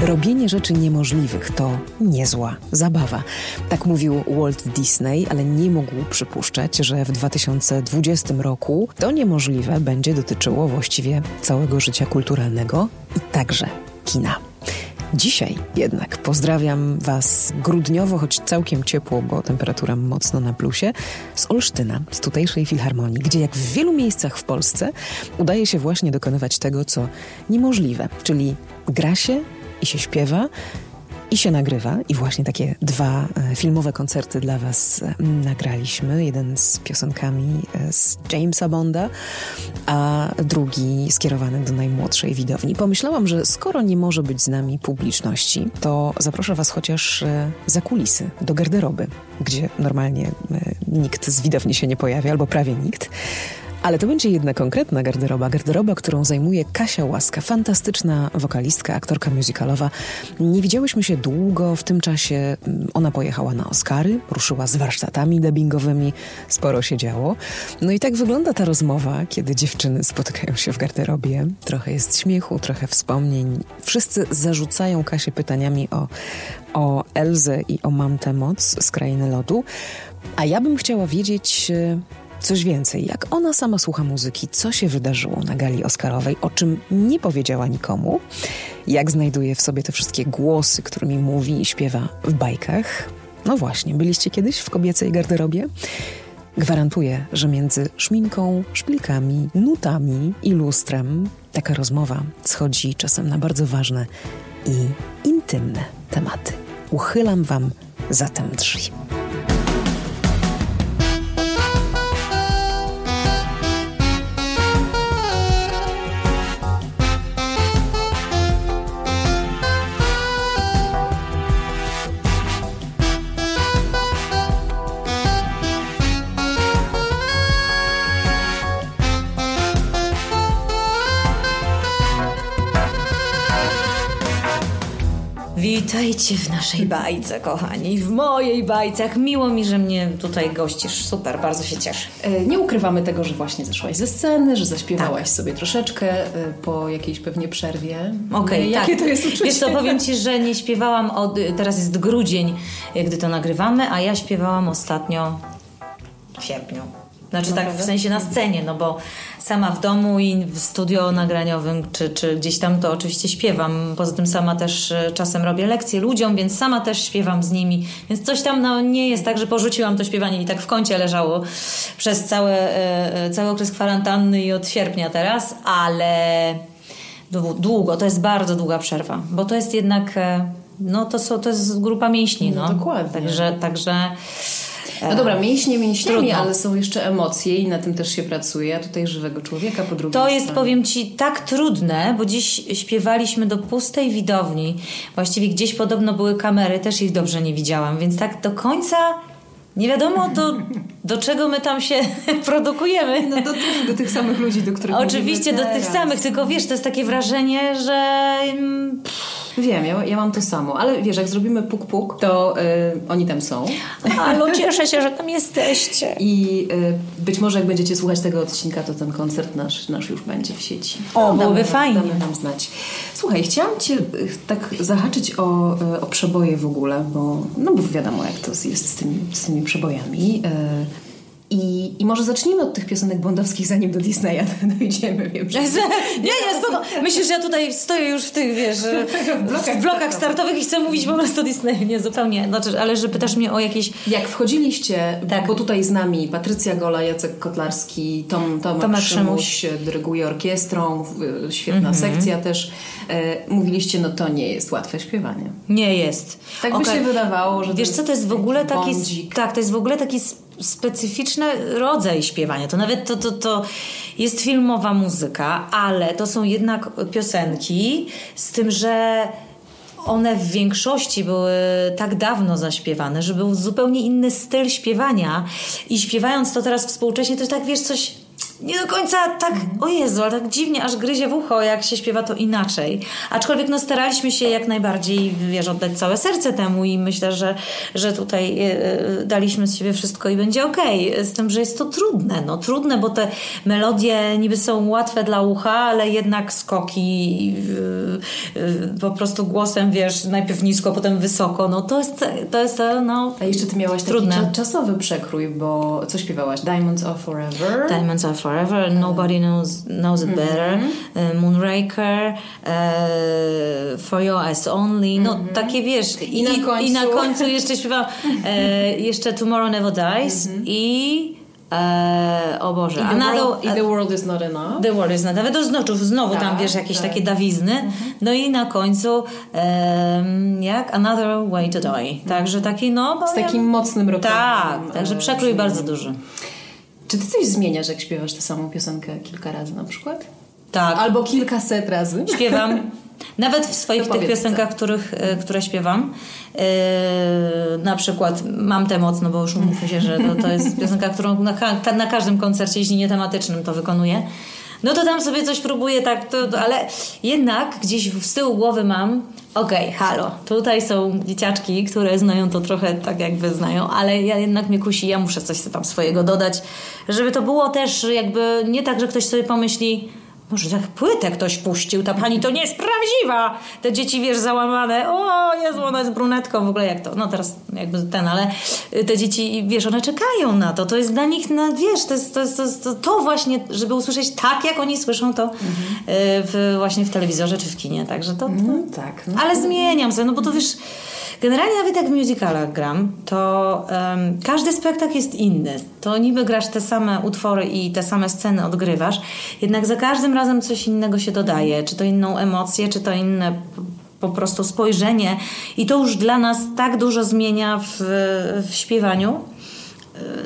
Robienie rzeczy niemożliwych to niezła zabawa. Tak mówił Walt Disney, ale nie mógł przypuszczać, że w 2020 roku to niemożliwe będzie dotyczyło właściwie całego życia kulturalnego i także kina. Dzisiaj jednak pozdrawiam Was grudniowo, choć całkiem ciepło, bo temperatura mocno na plusie, z Olsztyna, z tutejszej filharmonii, gdzie jak w wielu miejscach w Polsce udaje się właśnie dokonywać tego, co niemożliwe, czyli gra się i się śpiewa, i się nagrywa. I właśnie takie dwa e, filmowe koncerty dla Was e, nagraliśmy. Jeden z piosenkami e, z Jamesa Bonda, a drugi skierowany do najmłodszej widowni. Pomyślałam, że skoro nie może być z nami publiczności, to zaproszę Was chociaż za kulisy, do garderoby, gdzie normalnie nikt z widowni się nie pojawia, albo prawie nikt. Ale to będzie jedna konkretna garderoba, garderoba, którą zajmuje Kasia Łaska, fantastyczna wokalistka, aktorka musicalowa. Nie widziałyśmy się długo, w tym czasie mm, ona pojechała na Oscary, ruszyła z warsztatami dubbingowymi, sporo się działo. No i tak wygląda ta rozmowa, kiedy dziewczyny spotykają się w garderobie. Trochę jest śmiechu, trochę wspomnień. Wszyscy zarzucają Kasię pytaniami o, o Elzę i o Mamtę Moc z Krainy Lodu. A ja bym chciała wiedzieć Coś więcej, jak ona sama słucha muzyki, co się wydarzyło na gali Oscarowej, o czym nie powiedziała nikomu, jak znajduje w sobie te wszystkie głosy, którymi mówi i śpiewa w bajkach. No właśnie, byliście kiedyś w kobiecej garderobie? Gwarantuję, że między szminką, szpilkami, nutami i lustrem taka rozmowa schodzi czasem na bardzo ważne i intymne tematy. Uchylam Wam zatem drzwi. Witajcie w naszej bajce, kochani. W mojej bajce. Jak miło mi, że mnie tutaj gościsz. Super, bardzo się cieszę. E, nie ukrywamy tego, że właśnie zeszłaś ze sceny, że zaśpiewałaś tak. sobie troszeczkę e, po jakiejś pewnie przerwie. Okej, okay, Jakie tak. to jest uczucie? Wiesz co, powiem Ci, że nie śpiewałam od... Teraz jest grudzień, gdy to nagrywamy, a ja śpiewałam ostatnio w sierpniu. Znaczy tak w sensie na scenie, no bo sama w domu i w studio nagraniowym, czy, czy gdzieś tam to oczywiście śpiewam. Poza tym sama też e, czasem robię lekcje ludziom, więc sama też śpiewam z nimi. Więc coś tam no, nie jest tak, że porzuciłam to śpiewanie i tak w kącie leżało przez cały, e, e, cały okres kwarantanny i od sierpnia teraz, ale długo, to jest bardzo długa przerwa, bo to jest jednak, no to, są, to jest grupa mięśni. No, no dokładnie. Także, także no dobra, mięśnie mięśniami, Trudno. ale są jeszcze emocje i na tym też się pracuje, a tutaj żywego człowieka po drugiej To jest, powiem Ci, tak trudne, bo dziś śpiewaliśmy do pustej widowni. Właściwie gdzieś podobno były kamery, też ich dobrze nie widziałam, więc tak do końca nie wiadomo do, do czego my tam się produkujemy. No do, do tych samych ludzi, do których Oczywiście do tych samych, tylko wiesz, to jest takie wrażenie, że... Mm, pff, Wiem, ja, ja mam to samo, ale wiesz, jak zrobimy puk-puk, to y, oni tam są. Ale cieszę się, że tam jesteście. I y, być może jak będziecie słuchać tego odcinka, to ten koncert nasz, nasz już będzie w sieci. O, no, byłoby fajnie. Damy nam znać. Słuchaj, chciałam Cię y, tak zahaczyć o, o przeboje w ogóle, bo, no bo wiadomo jak to jest z tymi, z tymi przebojami. I, I może zacznijmy od tych piosenek bondowskich, zanim do Disneya dojdziemy. Wiem, że... nie, nie, spoko. Myślisz, że ja tutaj stoję już w tych, wiesz, w blokach, w blokach startowych i chcę mówić po prostu o Disneyu. Nie, zupełnie. Znaczy, ale że pytasz mnie o jakieś... Jak wchodziliście, tak. bo tutaj z nami Patrycja Gola, Jacek Kotlarski, Tom, Tomek, Tomek Szymuś dyryguje orkiestrą, świetna mhm. sekcja też. E, mówiliście, no to nie jest łatwe śpiewanie. Nie jest. Tak okay. by się wydawało, że Wiesz co, to jest w ogóle taki... Tak, to jest w ogóle taki specyficzny rodzaj śpiewania. To nawet to, to, to jest filmowa muzyka, ale to są jednak piosenki z tym, że one w większości były tak dawno zaśpiewane, że był zupełnie inny styl śpiewania i śpiewając to teraz współcześnie, to tak, wiesz, coś nie do końca tak, o Jezu, ale tak dziwnie aż gryzie w ucho, jak się śpiewa to inaczej. Aczkolwiek no staraliśmy się jak najbardziej, wiesz, oddać całe serce temu i myślę, że, że tutaj e, e, daliśmy z siebie wszystko i będzie okej. Okay. Z tym, że jest to trudne, no trudne, bo te melodie niby są łatwe dla ucha, ale jednak skoki e, po prostu głosem, wiesz, najpierw nisko, potem wysoko, no to jest, to jest no A jeszcze ty miałaś trudne. taki czasowy przekrój, bo co śpiewałaś? Diamonds Are Forever? Diamonds Are Forever, Nobody Knows, knows It Better, mm-hmm. Moonraker, uh, For Your Eyes Only, no mm-hmm. takie wiesz. I, I, na końcu. I na końcu jeszcze śpiewam e, jeszcze Tomorrow Never Dies mm-hmm. i E, o Boże. I the, Another, world, I the World is Not Enough. The World is Not Enough. To znowu, znowu tak, tam wiesz jakieś tak. takie dawizny. Mhm. No i na końcu um, jak Another Way to Die. Także taki no... Z takim mocnym rokiem. Tak, także przekrój bardzo duży. Czy ty coś zmieniasz, jak śpiewasz tę samą piosenkę kilka razy na przykład? Tak. Albo kilkaset razy? Śpiewam. Nawet w swoich tych piosenkach, których, e, które śpiewam, yy, na przykład Mam tę moc, no bo już umówmy się, że to, to jest piosenka, którą na, na każdym koncercie, jeśli nie tematycznym, to wykonuję. No to tam sobie coś próbuję, tak, to, to, ale jednak gdzieś z tyłu głowy mam, okej, okay, halo, tutaj są dzieciaczki, które znają to trochę tak jakby znają, ale ja jednak mnie kusi, ja muszę coś tam swojego dodać, żeby to było też jakby nie tak, że ktoś sobie pomyśli, może tak płytę ktoś puścił, ta pani to nie jest prawdziwa. Te dzieci, wiesz, załamane. O Jezu, ona jest brunetką, w ogóle jak to. No teraz jakby ten, ale te dzieci, wiesz, one czekają na to. To jest dla nich, na, wiesz, to jest to, jest, to, jest, to, to właśnie, żeby usłyszeć tak, jak oni słyszą to mhm. w, właśnie w telewizorze czy w kinie. Także to... to mm, tak. No. Ale zmieniam sobie, no bo to wiesz... Generalnie nawet jak w musicalach gram, to um, każdy spektakl jest inny. To niby grasz te same utwory i te same sceny odgrywasz, jednak za każdym razem coś innego się dodaje. Czy to inną emocję, czy to inne po prostu spojrzenie. I to już dla nas tak dużo zmienia w, w śpiewaniu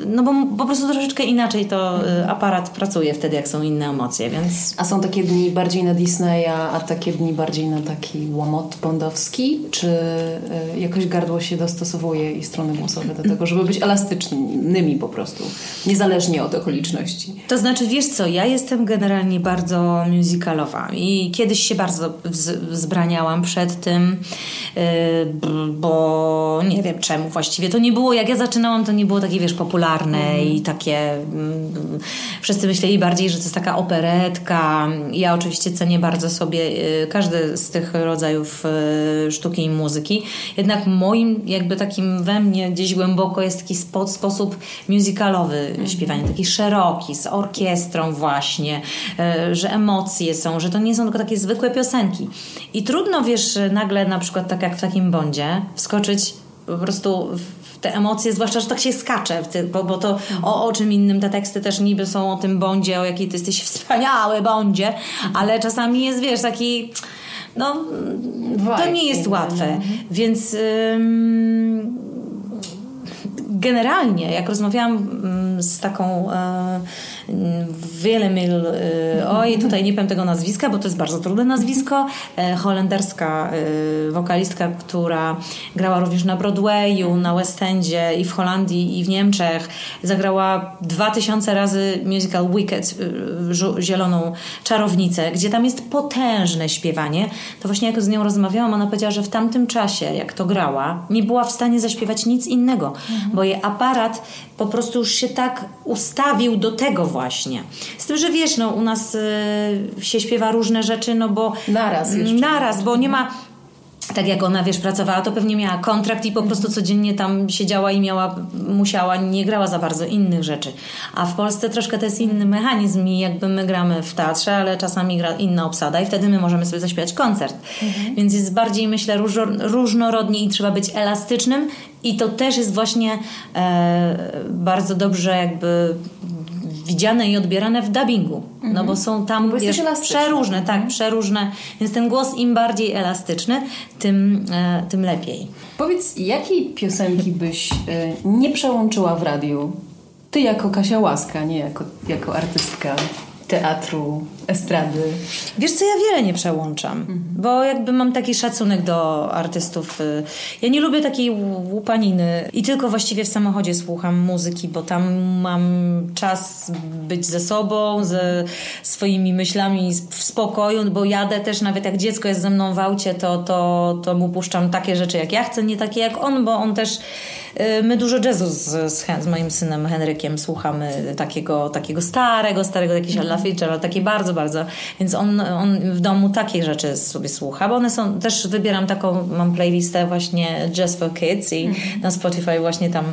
no bo po prostu troszeczkę inaczej to y, aparat pracuje wtedy, jak są inne emocje, więc... A są takie dni bardziej na Disneya, a takie dni bardziej na taki łomot bondowski? Czy y, jakoś gardło się dostosowuje i strony głosowe do tego, żeby być elastycznymi po prostu, niezależnie od okoliczności? To znaczy, wiesz co, ja jestem generalnie bardzo musicalowa i kiedyś się bardzo wzbraniałam przed tym, y, bo nie wiem czemu właściwie. To nie było, jak ja zaczynałam, to nie było takie, wiesz, popularne mm. i takie mm, wszyscy myśleli bardziej, że to jest taka operetka. Ja oczywiście cenię bardzo sobie y, każdy z tych rodzajów y, sztuki i muzyki. Jednak moim jakby takim we mnie gdzieś głęboko jest taki spo, sposób musicalowy mm. śpiewania, taki szeroki, z orkiestrą właśnie, y, że emocje są, że to nie są tylko takie zwykłe piosenki. I trudno, wiesz, nagle na przykład tak jak w takim bondzie wskoczyć po prostu te emocje, zwłaszcza, że tak się skacze, bo, bo to o, o czym innym te teksty też niby są o tym bądzie, o jakiej ty jesteś wspaniały bądzie, ale czasami jest, wiesz, taki no, to nie jest łatwe. Więc ym, generalnie, jak rozmawiałam z taką e, wiele mil, y, oj, tutaj nie powiem tego nazwiska, bo to jest bardzo trudne nazwisko, e, holenderska y, wokalistka, która grała również na Broadwayu, na West Endzie i w Holandii i w Niemczech. Zagrała dwa tysiące razy musical Wicked, y, Zieloną Czarownicę, gdzie tam jest potężne śpiewanie. To właśnie jak z nią rozmawiałam, ona powiedziała, że w tamtym czasie, jak to grała, nie była w stanie zaśpiewać nic innego, bo jej aparat po prostu już się tak ustawił do tego właśnie. Z tym, że wiesz, no u nas y, się śpiewa różne rzeczy, no bo... Naraz jeszcze. Naraz, bo nie ma tak jak ona, wiesz, pracowała, to pewnie miała kontrakt i po prostu codziennie tam siedziała i miała, musiała, nie grała za bardzo innych rzeczy. A w Polsce troszkę to jest inny mechanizm i jakby my gramy w teatrze, ale czasami gra inna obsada i wtedy my możemy sobie zaśpiewać koncert. Mhm. Więc jest bardziej, myślę, różnorodnie i trzeba być elastycznym i to też jest właśnie e, bardzo dobrze jakby widziane i odbierane w dubbingu. Mhm. No bo są tam bo wiesz, przeróżne, tak, mhm. przeróżne. Więc ten głos im bardziej elastyczny, tym, e, tym lepiej. Powiedz, jakiej piosenki byś e, nie przełączyła w radiu? Ty jako Kasia Łaska, nie jako, jako artystka teatru, estrady? Wiesz co, ja wiele nie przełączam, mhm. bo jakby mam taki szacunek do artystów. Ja nie lubię takiej łupaniny i tylko właściwie w samochodzie słucham muzyki, bo tam mam czas być ze sobą, ze swoimi myślami w spokoju, bo jadę też nawet jak dziecko jest ze mną w aucie, to, to, to mu puszczam takie rzeczy jak ja chcę, nie takie jak on, bo on też my dużo jazzu z, z, z, moim synem Henrykiem słuchamy takiego, takiego starego, starego jakiegoś Ella Fitzgerald, takiej bardzo, bardzo. Więc on, on w domu takie rzeczy sobie słucha, bo one są, też wybieram taką, mam playlistę właśnie Jazz for Kids i mhm. na Spotify właśnie tam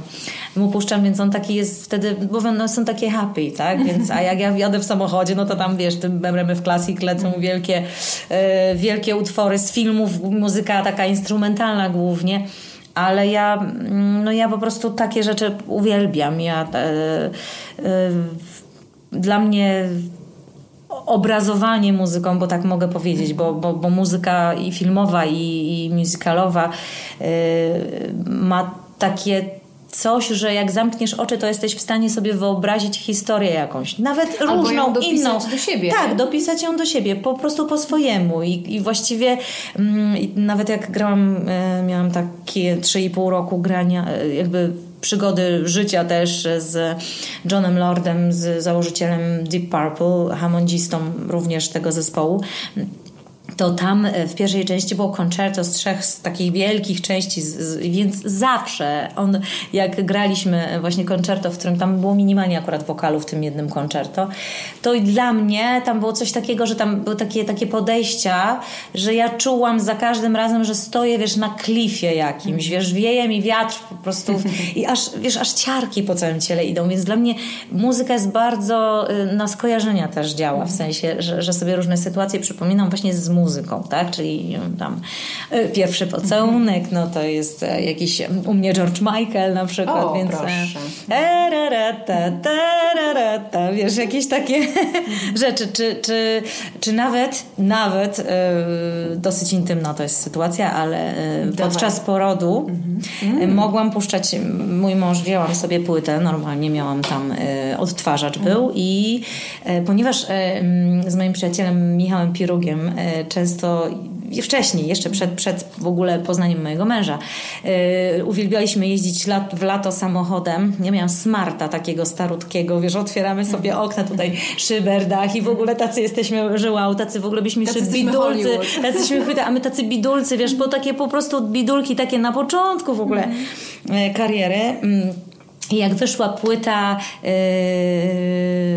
mu puszczam, więc on taki jest wtedy, bo no, są takie happy, tak? Więc, a jak ja jadę w samochodzie, no to tam wiesz, tym memremy w klasik lecą mhm. wielkie, e, wielkie utwory z filmów, muzyka taka instrumentalna głównie ale ja, mm, no ja po prostu takie rzeczy uwielbiam. Ja, e, e, dla mnie obrazowanie muzyką, bo tak mogę powiedzieć, bo, bo, bo muzyka i filmowa, i, i musicalowa e, ma takie coś, że jak zamkniesz oczy, to jesteś w stanie sobie wyobrazić historię jakąś. Nawet Albo różną, inną. do siebie. Tak, nie? dopisać ją do siebie, po prostu po swojemu. I, i właściwie mm, nawet jak grałam, e, miałam takie 3,5 roku grania, e, jakby przygody życia też z Johnem Lordem, z założycielem Deep Purple, hamondzistą również tego zespołu to tam e, w pierwszej części było koncerto z trzech z takich wielkich części, więc zawsze on, jak graliśmy właśnie koncerto, w którym tam było minimalnie akurat wokalu w tym jednym koncerto, to i dla mnie tam było coś takiego, że tam były takie, takie podejścia, że ja czułam za każdym razem, że stoję, wiesz, na klifie jakimś, wiesz, wieje mi wiatr po prostu i aż, wiesz, aż ciarki po całym ciele idą, więc dla mnie muzyka jest bardzo y, na skojarzenia też działa, w sensie, że, że sobie różne sytuacje przypominam właśnie z muzyką muzyką, tak? Czyli tam e, pierwszy pocałunek, no to jest e, jakiś u mnie George Michael na przykład, o, więc e, wiesz, jakieś takie rzeczy, czy, czy, czy nawet nawet dosyć intymna to jest sytuacja, ale podczas porodu mm. mogłam puszczać, mój mąż wzięłam sobie płytę, normalnie miałam tam odtwarzacz był mm. i ponieważ z moim przyjacielem Michałem Pirugiem często wcześniej, jeszcze przed, przed w ogóle poznaniem mojego męża. Yy, uwielbialiśmy jeździć lat, w lato samochodem. Ja miałam smarta takiego starutkiego, wiesz, otwieramy sobie okna tutaj, szyberdach i w ogóle tacy jesteśmy żyłał, tacy w ogóle byśmy tacy bidulcy, tacy jesteśmy chwyta, a my tacy bidulcy, wiesz, bo takie po prostu bidulki takie na początku w ogóle mm. kariery. Jak wyszła płyta yy,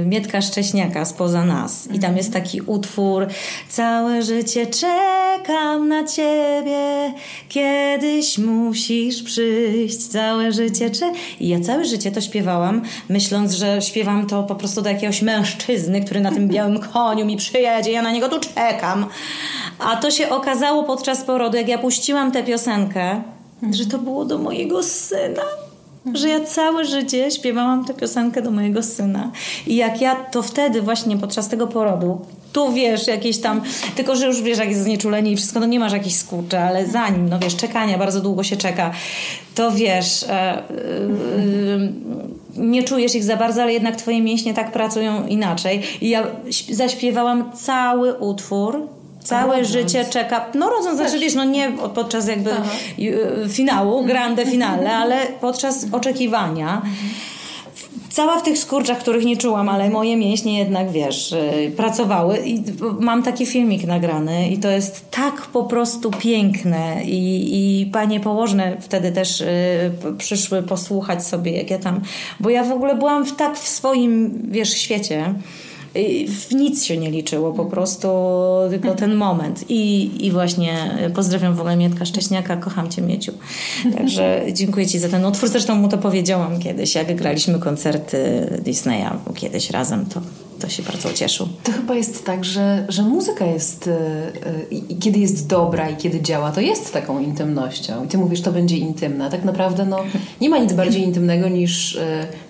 Mietka Szcześniaka spoza nas. I tam jest taki utwór Całe życie czekam na ciebie. Kiedyś musisz przyjść. Całe życie czekam I ja całe życie to śpiewałam myśląc, że śpiewam to po prostu do jakiegoś mężczyzny który na tym białym koniu mi przyjedzie. Ja na niego tu czekam. A to się okazało podczas porodu jak ja puściłam tę piosenkę że to było do mojego syna że ja całe życie śpiewałam tę piosenkę do mojego syna. I jak ja to wtedy właśnie podczas tego porodu, tu wiesz, jakieś tam, tylko że już wiesz, jak jest znieczulenie i wszystko, no nie masz jakichś skurczy, ale zanim, no wiesz, czekania, bardzo długo się czeka, to wiesz, e, e, nie czujesz ich za bardzo, ale jednak twoje mięśnie tak pracują inaczej. I ja zaśpiewałam cały utwór Całe życie czeka, no rodząc, znaczy wiesz, no nie podczas jakby Aha. finału, grande finale, ale podczas oczekiwania. Cała w tych skurczach, których nie czułam, ale moje mięśnie jednak, wiesz, y, pracowały. I mam taki filmik nagrany i to jest tak po prostu piękne. I, i panie położne wtedy też y, przyszły posłuchać sobie, jak ja tam, bo ja w ogóle byłam w, tak w swoim, wiesz, świecie, w nic się nie liczyło, po prostu tylko ten moment. I, i właśnie pozdrawiam w ogóle Mietka Szcześniaka, kocham Cię Mieciu. Także dziękuję Ci za ten utwór. Zresztą mu to powiedziałam kiedyś, jak graliśmy koncerty Disneya kiedyś razem, to to się bardzo cieszył. To chyba jest tak, że, że muzyka jest, yy, kiedy jest dobra i kiedy działa, to jest taką intymnością. I ty mówisz, to będzie intymna. Tak naprawdę no, nie ma nic bardziej intymnego niż, yy,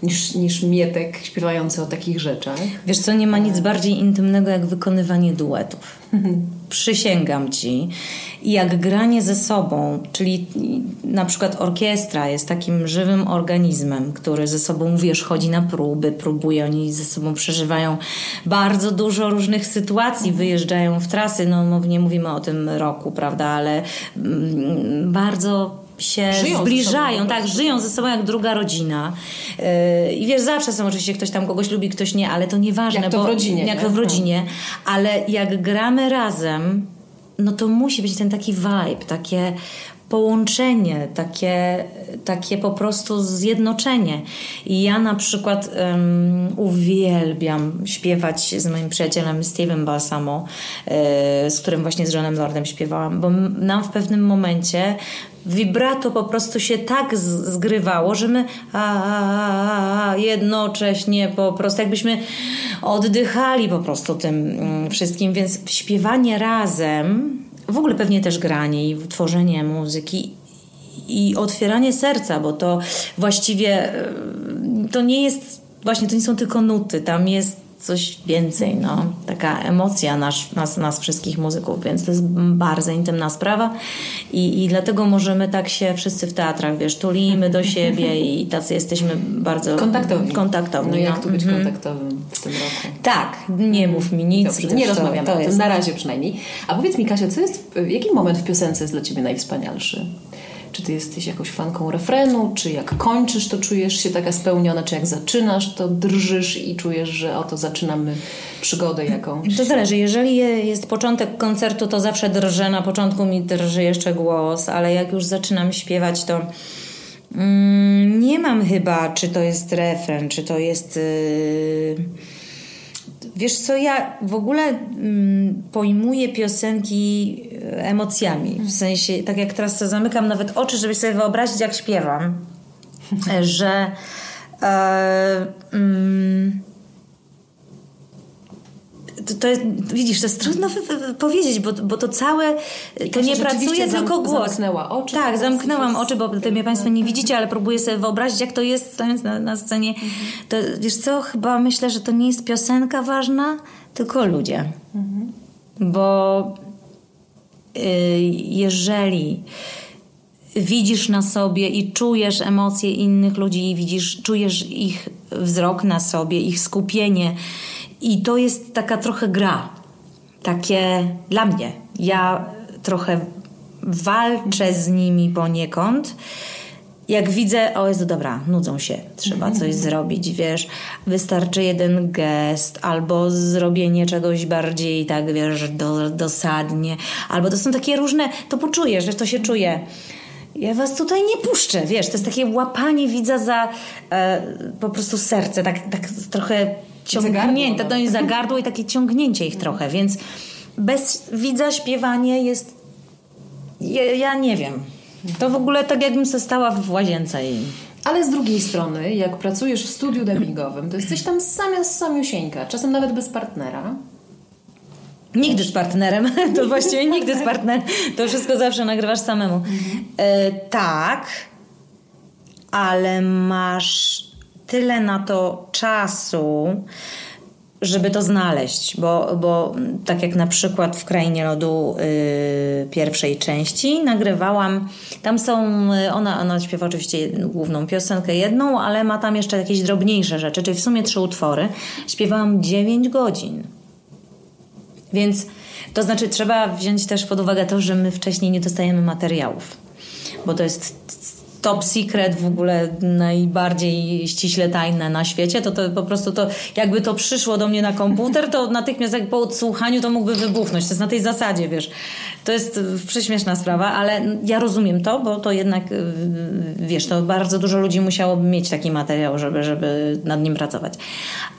niż, niż Mietek śpiewający o takich rzeczach. Wiesz co, nie ma nic bardziej intymnego jak wykonywanie duetów. Przysięgam ci. I jak granie ze sobą, czyli na przykład orkiestra jest takim żywym organizmem, który ze sobą, wiesz, chodzi na próby, próbuje, oni ze sobą przeżywają bardzo dużo różnych sytuacji, wyjeżdżają w trasy, no nie mówimy o tym roku, prawda, ale mm, bardzo się żyją zbliżają, sobą, tak, żyją ze sobą jak druga rodzina. Yy, I wiesz, zawsze są oczywiście ktoś tam kogoś lubi, ktoś nie, ale to nieważne. Jak to bo, w rodzinie. Jak to w rodzinie. Ale jak gramy razem, no to musi być ten taki vibe, takie połączenie, takie, takie po prostu zjednoczenie. I ja na przykład um, uwielbiam śpiewać z moim przyjacielem Steve'em Balsamo, y, z którym właśnie z Johnem Lordem śpiewałam, bo nam w pewnym momencie vibrato po prostu się tak zgrywało, że my a, a, a, jednocześnie po prostu jakbyśmy oddychali po prostu tym mm, wszystkim, więc śpiewanie razem, w ogóle pewnie też granie i tworzenie muzyki i otwieranie serca, bo to właściwie e, to nie jest, właśnie to nie są tylko nuty, tam jest coś więcej, no. Taka emocja nas, nas, nas wszystkich muzyków, więc to jest bardzo intymna sprawa i, i dlatego możemy tak się wszyscy w teatrach, wiesz, tulimy do siebie i tacy jesteśmy bardzo kontaktowni. kontaktowni no, jak no. tu być mhm. kontaktowym w tym roku? Tak, nie mów mi nic. Dobrze, nie rozmawiamy o tym, na razie przynajmniej. A powiedz mi Kasia, co jest, jaki moment w piosence jest dla Ciebie najwspanialszy? Czy ty jesteś jakąś fanką refrenu, czy jak kończysz, to czujesz się taka spełniona, czy jak zaczynasz, to drżysz i czujesz, że oto zaczynamy przygodę jakąś? To zależy. Jeżeli jest początek koncertu, to zawsze drżę. Na początku mi drży jeszcze głos, ale jak już zaczynam śpiewać, to mm, nie mam chyba, czy to jest refren, czy to jest... Yy Wiesz co, ja w ogóle mm, pojmuję piosenki e, emocjami. W sensie, tak jak teraz zamykam nawet oczy, żeby sobie wyobrazić, jak śpiewam, że e, mm, to, to jest, widzisz, to jest trudno powiedzieć, bo, bo to całe, to nie pracuje tylko głos. Zamknęła oczy. Tak, zamknęłam oczy, bo ty mnie Państwo nie widzicie, ale próbuję sobie wyobrazić, jak to jest stojąc na, na scenie. Mhm. To, wiesz co, chyba myślę, że to nie jest piosenka ważna, tylko ludzie. Mhm. Bo y, jeżeli widzisz na sobie i czujesz emocje innych ludzi i widzisz, czujesz ich wzrok na sobie, ich skupienie, i to jest taka trochę gra. Takie dla mnie. Ja trochę walczę z nimi poniekąd. Jak widzę, o Jezu, dobra, nudzą się, trzeba coś mhm. zrobić, wiesz, wystarczy jeden gest albo zrobienie czegoś bardziej, tak, wiesz, do, dosadnie, albo to są takie różne, to poczujesz, że to się czuje. Ja was tutaj nie puszczę, wiesz, to jest takie łapanie widza za e, po prostu serce, tak, tak trochę ciągnięte, to jest zagardło i takie ciągnięcie ich trochę, więc bez widza śpiewanie jest ja, ja nie wiem. To w ogóle tak jakbym se stała w łazience i... Ale z drugiej strony, jak pracujesz w studiu dubbingowym, to jesteś tam samiast samiusieńka, czasem nawet bez partnera. Nigdy z partnerem, to właściwie nigdy z partnerem. To wszystko zawsze nagrywasz samemu. Mhm. E, tak, ale masz tyle na to czasu, żeby to znaleźć, bo, bo tak jak na przykład w Krainie Lodu yy, pierwszej części nagrywałam, tam są, y, ona, ona śpiewa oczywiście główną piosenkę jedną, ale ma tam jeszcze jakieś drobniejsze rzeczy, czyli w sumie trzy utwory. Śpiewałam 9 godzin. Więc to znaczy trzeba wziąć też pod uwagę to, że my wcześniej nie dostajemy materiałów, bo to jest top secret w ogóle najbardziej ściśle tajne na świecie, to, to po prostu to jakby to przyszło do mnie na komputer, to natychmiast jak po odsłuchaniu to mógłby wybuchnąć. To jest na tej zasadzie, wiesz. To jest prześmieszna sprawa, ale ja rozumiem to, bo to jednak, y, wiesz, to bardzo dużo ludzi musiałoby mieć taki materiał, żeby, żeby nad nim pracować.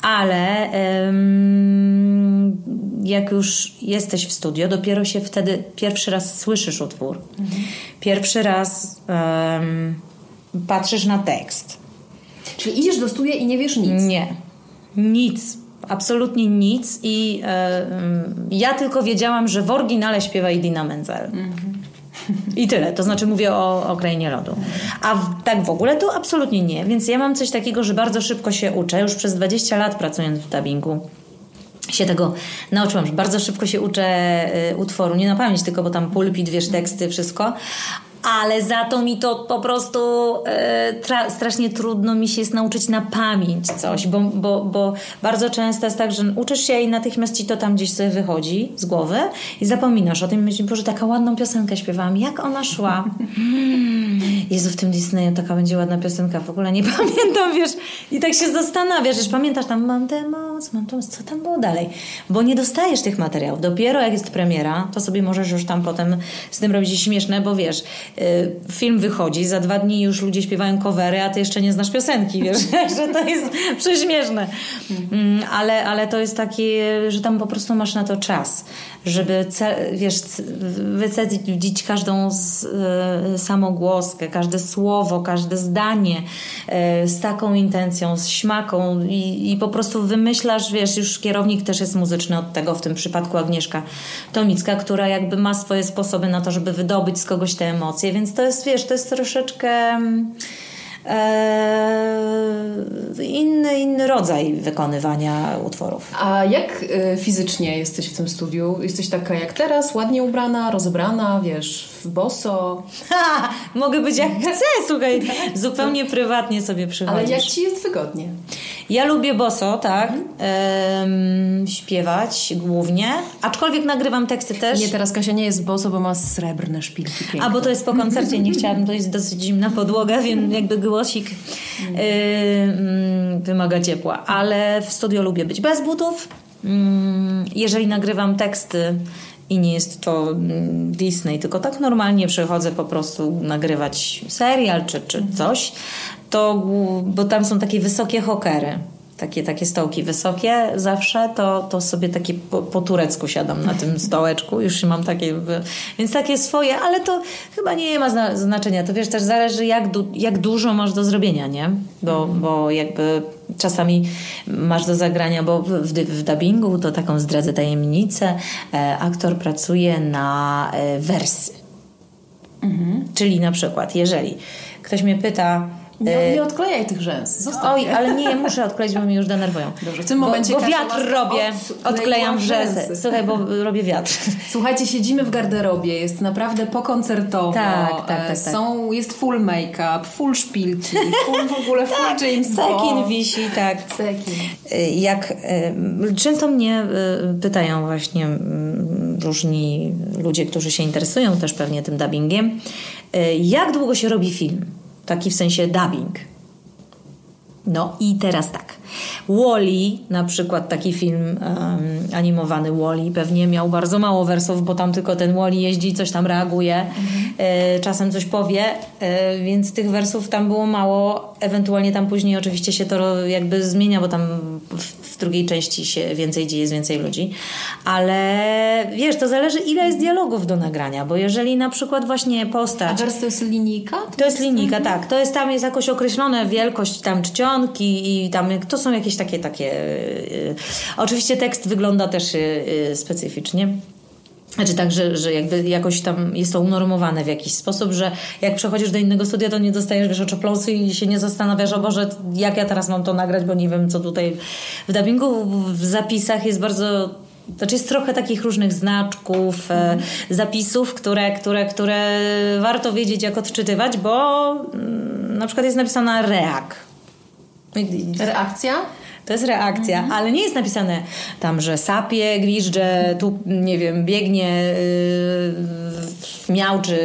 Ale ym, jak już jesteś w studio, dopiero się wtedy pierwszy raz słyszysz utwór. Mhm. Pierwszy raz patrzysz na tekst. Czyli idziesz do studia i nie wiesz nic? Nie. Nic. Absolutnie nic. I um, ja tylko wiedziałam, że w oryginale śpiewa Idina Menzel. Mhm. I tyle. To znaczy mówię o, o Krainie Lodu. A w, tak w ogóle to absolutnie nie. Więc ja mam coś takiego, że bardzo szybko się uczę. Już przez 20 lat pracując w dubbingu się tego nauczyłam, że bardzo szybko się uczę y, utworu, nie na pamięć tylko, bo tam pulpit, wiesz, teksty, wszystko, ale za to mi to po prostu e, tra- strasznie trudno mi się jest nauczyć na pamięć coś, bo, bo, bo bardzo często jest tak, że uczysz się i natychmiast ci to tam gdzieś sobie wychodzi z głowy i zapominasz o tym i myślisz, że taka ładną piosenkę śpiewałam, jak ona szła? Hmm. Jezu, w tym Disneyu taka będzie ładna piosenka, w ogóle nie pamiętam, wiesz, i tak się zastanawiasz, że pamiętasz tam, mam tę moc, mam tę moc, co tam było dalej? Bo nie dostajesz tych materiałów. Dopiero jak jest premiera, to sobie możesz już tam potem z tym robić śmieszne, bo wiesz, film wychodzi, za dwa dni już ludzie śpiewają covery, a ty jeszcze nie znasz piosenki, wiesz, że to jest prześmieszne. Mm, ale, ale to jest takie, że tam po prostu masz na to czas, żeby, wiesz, wycedzić każdą z, y, samogłoskę, każde słowo, każde zdanie y, z taką intencją, z śmaką i, i po prostu wymyślasz, wiesz, już kierownik też jest muzyczny od tego, w tym przypadku Agnieszka Tomicka, która jakby ma swoje sposoby na to, żeby wydobyć z kogoś te emocje, więc to jest, wiesz, to jest troszeczkę mm, e, inny, inny rodzaj wykonywania utworów. A jak e, fizycznie jesteś w tym studiu? Jesteś taka jak teraz, ładnie ubrana, rozebrana, wiesz, boso? Ha, mogę być jak chcę, słuchaj, zupełnie prywatnie sobie przychodzisz. Ale jak ci jest wygodnie? Ja lubię boso, tak, mhm. śpiewać głównie, aczkolwiek nagrywam teksty też. Nie, teraz Kasia nie jest boso, bo ma srebrne szpilki piękne. A, bo to jest po koncercie, nie chciałabym, to jest dosyć zimna podłoga, wiem, jakby głosik yy, wymaga ciepła, ale w studio lubię być bez butów. Jeżeli nagrywam teksty i nie jest to Disney, tylko tak normalnie przychodzę po prostu nagrywać serial czy, czy coś, to, bo tam są takie wysokie hokery. Takie, takie stołki wysokie zawsze, to, to sobie takie po, po turecku siadam na tym stołeczku, już mam takie, więc takie swoje, ale to chyba nie ma zna, znaczenia, to wiesz, też zależy jak, du, jak dużo masz do zrobienia, nie? Bo, bo jakby czasami masz do zagrania, bo w, w, w dubbingu to taką zdradzę tajemnicę, e, aktor pracuje na e, wersy. Mhm. Czyli na przykład, jeżeli ktoś mnie pyta, nie, nie odklejaj tych rzęs. Zostaw Oj, ale nie, muszę odkleić, bo mi już denerwują. Dobrze, w tym momencie Bo, bo wiatr robię, odklejam rzęsy. Słuchaj, bo robię wiatr. Słuchajcie, siedzimy w garderobie, jest naprawdę pokoncertowo. Tak, tak, tak. tak. Są, jest full make-up, full szpilki, full w ogóle, full tak, James. Cekin wisi, tak. Cekin. Jak, często mnie pytają właśnie różni ludzie, którzy się interesują też pewnie tym dubbingiem, jak długo się robi film? Taki w sensie dubbing. No i teraz tak. Wally, na przykład taki film um, animowany Wally, pewnie miał bardzo mało wersów, bo tam tylko ten Wally jeździ, coś tam reaguje, mhm. e, czasem coś powie, e, więc tych wersów tam było mało. Ewentualnie tam później oczywiście się to jakby zmienia, bo tam w, drugiej części się więcej dzieje, jest więcej ludzi. Ale wiesz, to zależy ile jest dialogów do nagrania, bo jeżeli na przykład właśnie postać... A wers to jest linijka? To, to jest linijka, mhm. tak. To jest tam jest jakoś określona wielkość tam czcionki i tam to są jakieś takie, takie... Yy, oczywiście tekst wygląda też yy, specyficznie. Znaczy tak, że, że jakby jakoś tam jest to unormowane w jakiś sposób, że jak przechodzisz do innego studia, to nie dostajesz wiesz oczopląsu i się nie zastanawiasz, o Boże, jak ja teraz mam to nagrać, bo nie wiem, co tutaj w dubbingu, w zapisach jest bardzo znaczy jest trochę takich różnych znaczków, mm. zapisów, które, które, które warto wiedzieć, jak odczytywać, bo mm, na przykład jest napisana reak. Reakcja? To jest reakcja, mhm. ale nie jest napisane tam, że sapie, gwizdże, tu nie wiem, biegnie, yy, miał, czy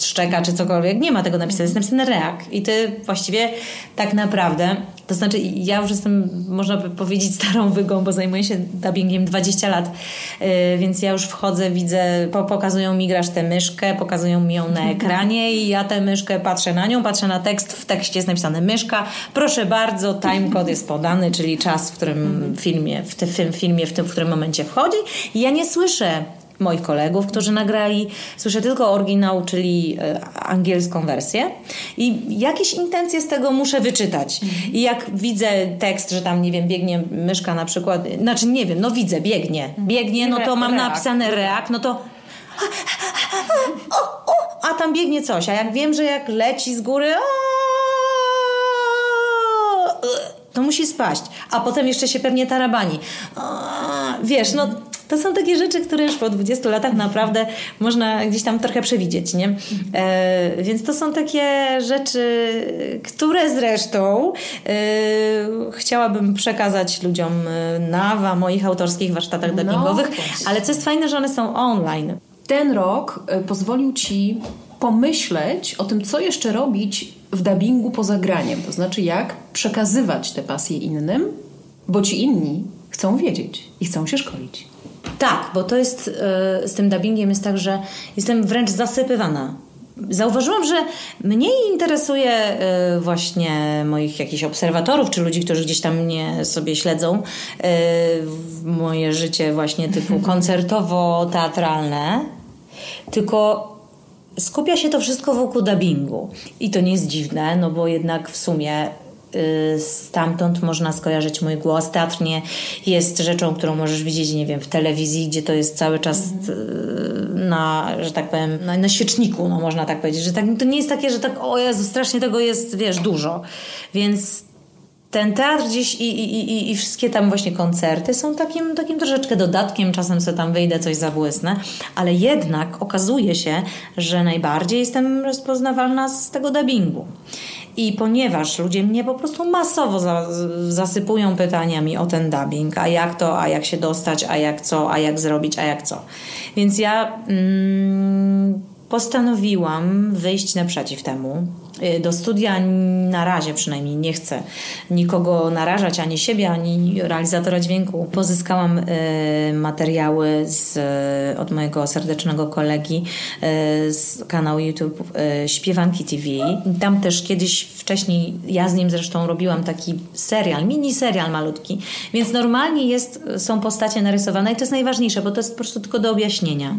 szczeka, czy cokolwiek. Nie ma tego napisane, jest napisane reak. I ty właściwie tak naprawdę to znaczy, ja już jestem, można by powiedzieć, starą wygą, bo zajmuję się dubbingiem 20 lat, yy, więc ja już wchodzę, widzę, po, pokazują mi grasz tę myszkę, pokazują mi ją na ekranie i ja tę myszkę patrzę na nią, patrzę na tekst, w tekście jest napisane myszka, proszę bardzo, timecode jest podany, czyli czas, w którym filmie, w tym filmie, w tym, w którym momencie wchodzi. I ja nie słyszę moich kolegów, którzy nagrali. Słyszę tylko oryginał, czyli e, angielską wersję i jakieś intencje z tego muszę wyczytać. I jak widzę tekst, że tam, nie wiem, biegnie myszka na przykład, znaczy nie wiem, no widzę, biegnie, biegnie, no to mam napisane reak, no to a tam biegnie coś, a jak wiem, że jak leci z góry, to musi spaść. A potem jeszcze się pewnie tarabani. wiesz, no to są takie rzeczy, które już po 20 latach naprawdę można gdzieś tam trochę przewidzieć, nie? E, więc to są takie rzeczy, które zresztą e, chciałabym przekazać ludziom e, na moich autorskich warsztatach no, dubbingowych, no, ale co jest fajne, że one są online. Ten rok e, pozwolił Ci pomyśleć o tym, co jeszcze robić w dubbingu poza graniem, to znaczy jak przekazywać te pasje innym, bo ci inni chcą wiedzieć i chcą się szkolić. Tak, bo to jest e, z tym dubbingiem jest tak, że jestem wręcz zasypywana. Zauważyłam, że mniej interesuje e, właśnie moich jakichś obserwatorów, czy ludzi, którzy gdzieś tam mnie sobie śledzą, e, moje życie właśnie typu koncertowo-teatralne, tylko skupia się to wszystko wokół dubbingu. I to nie jest dziwne, no bo jednak w sumie stamtąd można skojarzyć mój głos. Teatr nie jest rzeczą, którą możesz widzieć, nie wiem, w telewizji, gdzie to jest cały czas mhm. na, że tak powiem, na, na świeczniku, no można tak powiedzieć, że tak, to nie jest takie, że tak, o Jezu, strasznie tego jest, wiesz, dużo. Więc ten teatr gdzieś i, i, i, i wszystkie tam właśnie koncerty są takim, takim troszeczkę dodatkiem, czasem sobie tam wyjdę, coś zabłysnę, ale jednak okazuje się, że najbardziej jestem rozpoznawalna z tego dubbingu. I ponieważ ludzie mnie po prostu masowo za, zasypują pytaniami o ten dubbing, a jak to, a jak się dostać, a jak co, a jak zrobić, a jak co. Więc ja mm, postanowiłam wyjść naprzeciw temu. Y, do studia na razie przynajmniej nie chcę nikogo narażać, ani siebie, ani realizatora dźwięku. Pozyskałam y, materiały z, od mojego serdecznego kolegi y, z kanału YouTube Śpiewanki TV. Tam też kiedyś wcześniej, ja z nim zresztą robiłam taki serial, mini serial malutki, więc normalnie jest, są postacie narysowane i to jest najważniejsze, bo to jest po prostu tylko do objaśnienia.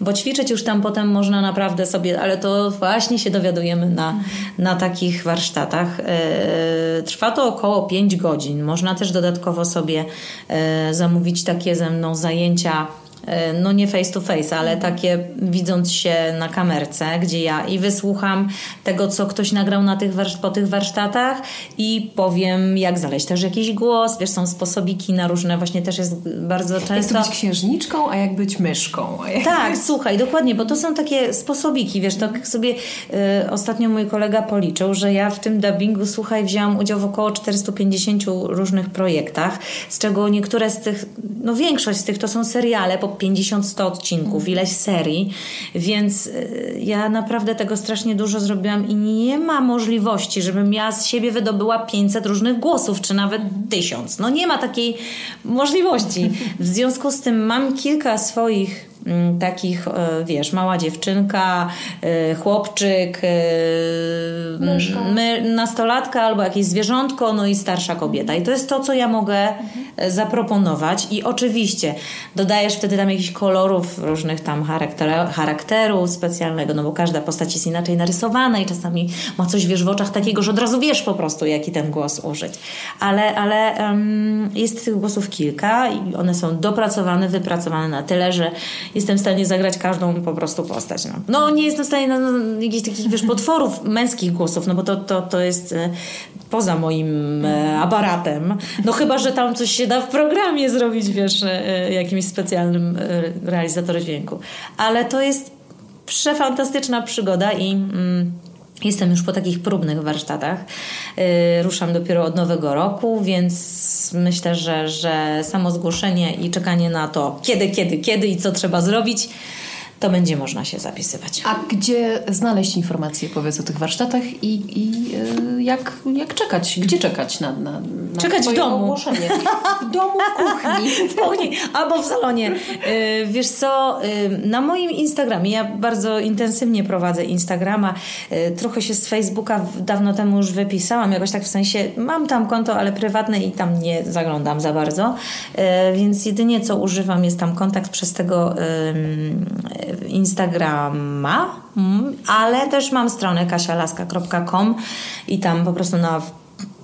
Bo ćwiczyć już tam potem można naprawdę sobie, ale to właśnie się dowiadujemy na na takich warsztatach. E, trwa to około 5 godzin. Można też dodatkowo sobie e, zamówić takie ze mną zajęcia E, no nie face to face, ale takie widząc się na kamerce, gdzie ja i wysłucham tego, co ktoś nagrał na tych po tych warsztatach i powiem, jak znaleźć też jakiś głos. Wiesz, są sposobiki na różne, właśnie też jest bardzo często... Jak być księżniczką, a jak być myszką. Tak, słuchaj, dokładnie, bo to są takie sposobiki, wiesz, tak sobie y, ostatnio mój kolega policzył, że ja w tym dubbingu, słuchaj, wzięłam udział w około 450 różnych projektach, z czego niektóre z tych, no większość z tych to są seriale po 50-100 odcinków, ileś serii, więc y, ja naprawdę tego strasznie dużo zrobiłam i nie ma możliwości, żebym ja z siebie wydobyła 500 różnych głosów, czy nawet 1000. No nie ma takiej możliwości. W związku z tym mam kilka swoich takich, e, wiesz, mała dziewczynka, e, chłopczyk, e, my, nastolatka albo jakieś zwierzątko, no i starsza kobieta. I to jest to, co ja mogę mhm. zaproponować. I oczywiście dodajesz wtedy tam jakichś kolorów, różnych tam charakter, charakteru specjalnego, no bo każda postać jest inaczej narysowana i czasami ma coś, wiesz, w oczach takiego, że od razu wiesz po prostu, jaki ten głos użyć. Ale, ale um, jest tych głosów kilka i one są dopracowane, wypracowane na tyle, że jestem w stanie zagrać każdą po prostu postać. No, no nie jestem w stanie na, na jakichś takich, wiesz, potworów męskich głosów, no bo to, to, to jest e, poza moim e, aparatem. No chyba, że tam coś się da w programie zrobić, wiesz, e, jakimś specjalnym realizatorem dźwięku. Ale to jest przefantastyczna przygoda i... Mm, Jestem już po takich próbnych warsztatach. Yy, ruszam dopiero od nowego roku, więc myślę, że, że samo zgłoszenie i czekanie na to, kiedy, kiedy, kiedy i co trzeba zrobić, to będzie można się zapisywać. A gdzie znaleźć informacje, powiedz o tych warsztatach i, i yy, jak, jak czekać? Gdzie czekać na, na, na Czekać w domu. ogłoszenie? W domu, w kuchni. w kuchni albo w salonie. Yy, wiesz co, yy, na moim Instagramie, ja bardzo intensywnie prowadzę Instagrama, trochę się z Facebooka dawno temu już wypisałam, jakoś tak w sensie, mam tam konto, ale prywatne i tam nie zaglądam za bardzo, więc jedynie co używam jest tam kontakt przez tego Instagrama, mm, ale też mam stronę kasialaska.com i tam po prostu na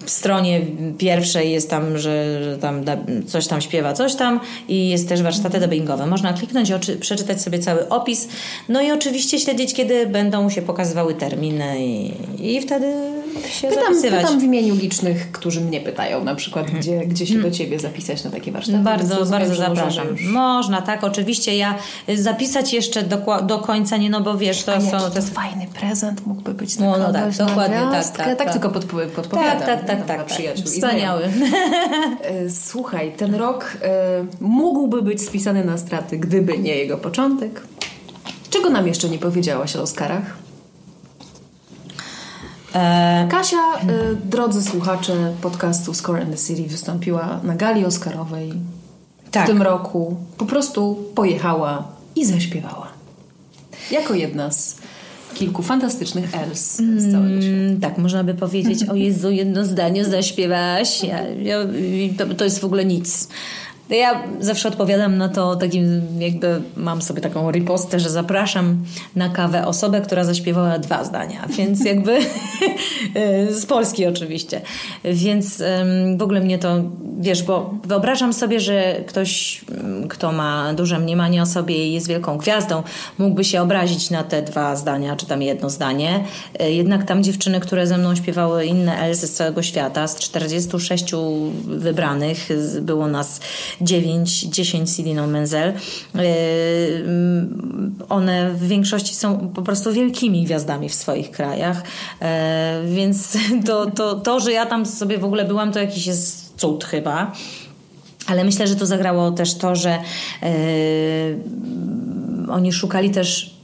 stronie pierwszej jest tam, że, że tam coś tam śpiewa, coś tam i jest też warsztaty dubbingowe. Można kliknąć, oczy, przeczytać sobie cały opis, no i oczywiście śledzić, kiedy będą się pokazywały terminy i, i wtedy się pytam, zapisywać. pytam w imieniu licznych, którzy mnie pytają na przykład, gdzie, gdzie się do Ciebie zapisać na takie warsztaty. Bardzo, rozumiem, bardzo zapraszam. już- Można, tak, oczywiście. Ja y, zapisać jeszcze do, do końca nie, no bo wiesz, to A są... To jest fajny prezent mógłby być No, na no tak, kogoś, na dokładnie, tak, gwiazdkę. tak, tak. tylko podpo- podpowiadam. tak, tak, tak, tak, tak. przyjaciół i Wspaniały. E, Słuchaj, ten rok e, mógłby być spisany na straty, gdyby nie jego początek. Czego nam jeszcze nie powiedziałaś o Oscarach? E, Kasia, drodzy słuchacze podcastu Score and the City, wystąpiła na gali Oscarowej Tak. w tym roku. Po prostu pojechała i zaśpiewała. Jako jedna z kilku fantastycznych Els z całego świata. Mm, tak, można by powiedzieć, o Jezu, jedno zdanie zaśpiewałaś. Ja, ja, to, to jest w ogóle nic. Ja zawsze odpowiadam na to takim, jakby mam sobie taką ripostę, że zapraszam na kawę osobę, która zaśpiewała dwa zdania, więc jakby z Polski oczywiście. Więc w ogóle mnie to, wiesz, bo wyobrażam sobie, że ktoś, mm, kto ma duże mniemanie o sobie i jest wielką gwiazdą, mógłby się obrazić na te dwa zdania, czy tam jedno zdanie. E, Jednak tam dziewczyny, które ze mną śpiewały inne Elsy z całego świata, z 46 wybranych, było nas 9, 10 z Iliną Menzel. E, mm, One w większości są po prostu wielkimi gwiazdami w swoich krajach, E, więc to, to, to, że ja tam sobie w ogóle byłam, to jakiś jest cud chyba. Ale myślę, że to zagrało też to, że e, oni szukali też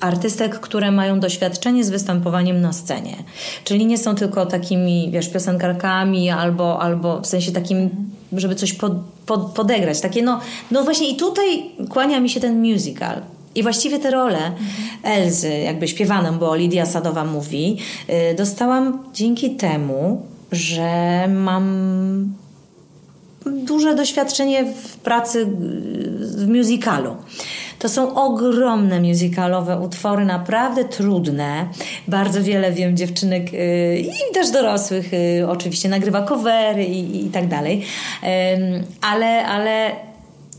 artystek, które mają doświadczenie z występowaniem na scenie. Czyli nie są tylko takimi, wiesz, piosenkarkami albo, albo w sensie takim, żeby coś pod, pod, podegrać. Takie, no, no właśnie i tutaj kłania mi się ten musical. I właściwie tę rolę Elzy, jakby śpiewaną, bo Lidia Sadowa mówi, y, dostałam dzięki temu, że mam duże doświadczenie w pracy y, w musicalu. To są ogromne musicalowe utwory, naprawdę trudne. Bardzo wiele wiem dziewczynek y, i też dorosłych y, oczywiście nagrywa covery i, i tak dalej. Ym, Ale, ale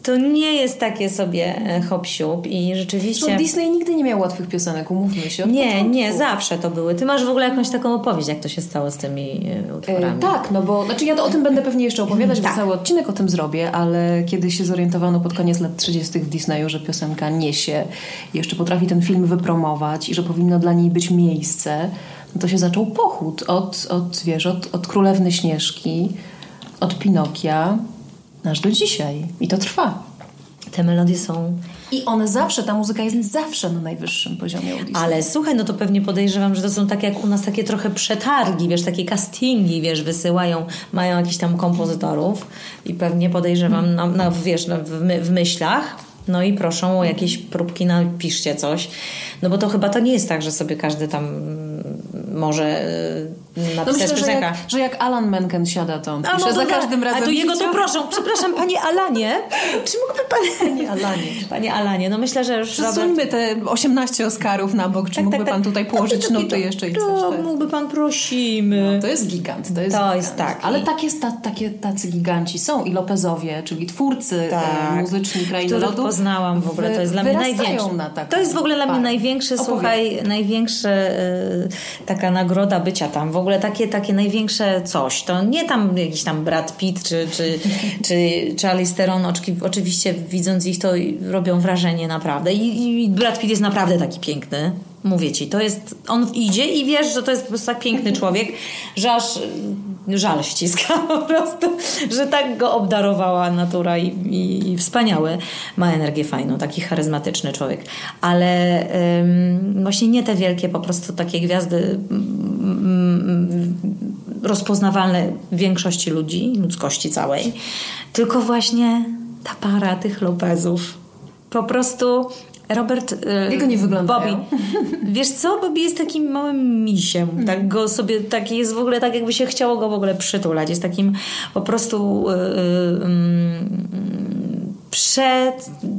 to nie jest takie sobie e, hop siup i rzeczywiście... No, Disney nigdy nie miał łatwych piosenek, umówmy się. Nie, początku. nie, zawsze to były. Ty masz w ogóle jakąś taką opowieść, jak to się stało z tymi e, E, utworami. tak, no bo znaczy ja to o tym będę pewnie jeszcze opowiadać, Tak. bo cały odcinek o tym zrobię, ale kiedy się zorientowano pod koniec lat 30. w Disneyu, że piosenka niesie, jeszcze potrafi ten film wypromować i że powinno dla niej być miejsce, no to się zaczął pochód od, od wiesz, od, od Królewny Śnieżki, od Pinokia, aż do dzisiaj. I to trwa. Te melodie są I one zawsze, ta muzyka jest zawsze na najwyższym poziomie Disney. Ale słuchaj, no to pewnie podejrzewam, że to są tak jak u nas takie trochę przetargi, wiesz, takie castingi, wiesz, wysyłają, mają jakichś tam kompozytorów i pewnie podejrzewam, na, na, wiesz, na, w, my, w myślach, no i proszą o jakieś próbki, napiszcie coś. No bo to chyba to nie jest tak, że sobie każdy tam mm, może y, No napisać myślę, że jak, że jak Alan Menken siada, to on pisze no za dobra. każdym razem. A to jego to proszą. Przepraszam, panie Alanie. Czy mógłby pan... Panie Alanie. Panie Alanie, no myślę, że już Przesuńmy te 18 Oscarów na bok. Czy mógłby pan tutaj położyć Tak, tak, nuty tak. jeszcze i To coś? tak? mógłby pan, prosimy. To jest gigant. To jest, To gigant. jest tak. Ale takie, ta, takie, tacy giganci są i Lopezowie, czyli twórcy Tak. e, muzyczni Krainy Lodu. poznałam w ogóle. To jest dla mnie wyrastają największe. Na taką To jest w ogóle dla mnie największy, słuchaj, największe y, taka nagroda bycia tam. W ogóle takie, takie największe coś. To nie tam jakiś tam Brad Pitt czy, czy, czy Theron. Oczki- Oczywiście widząc ich to robią wrażenie naprawdę. I, I Brad Pitt jest naprawdę taki piękny. Mówię ci, to jest, on idzie i wiesz, że to jest po prostu tak piękny człowiek, że aż żal ściska po prostu, że tak go obdarowała natura i, i, i wspaniały. Ma energię fajną, taki charyzmatyczny człowiek. Ale ym, właśnie nie te wielkie, po prostu takie gwiazdy mm, mm, rozpoznawalne większości ludzi, ludzkości całej, tylko właśnie ta para tych Lopezów. Po prostu Robert. y, Jak oni wyglądają? Bobby. Wiesz co? Bobby jest takim małym misiem. Tak go sobie, taki jest w ogóle tak, jakby się chciało go w ogóle przytulać. Jest takim po prostu mm,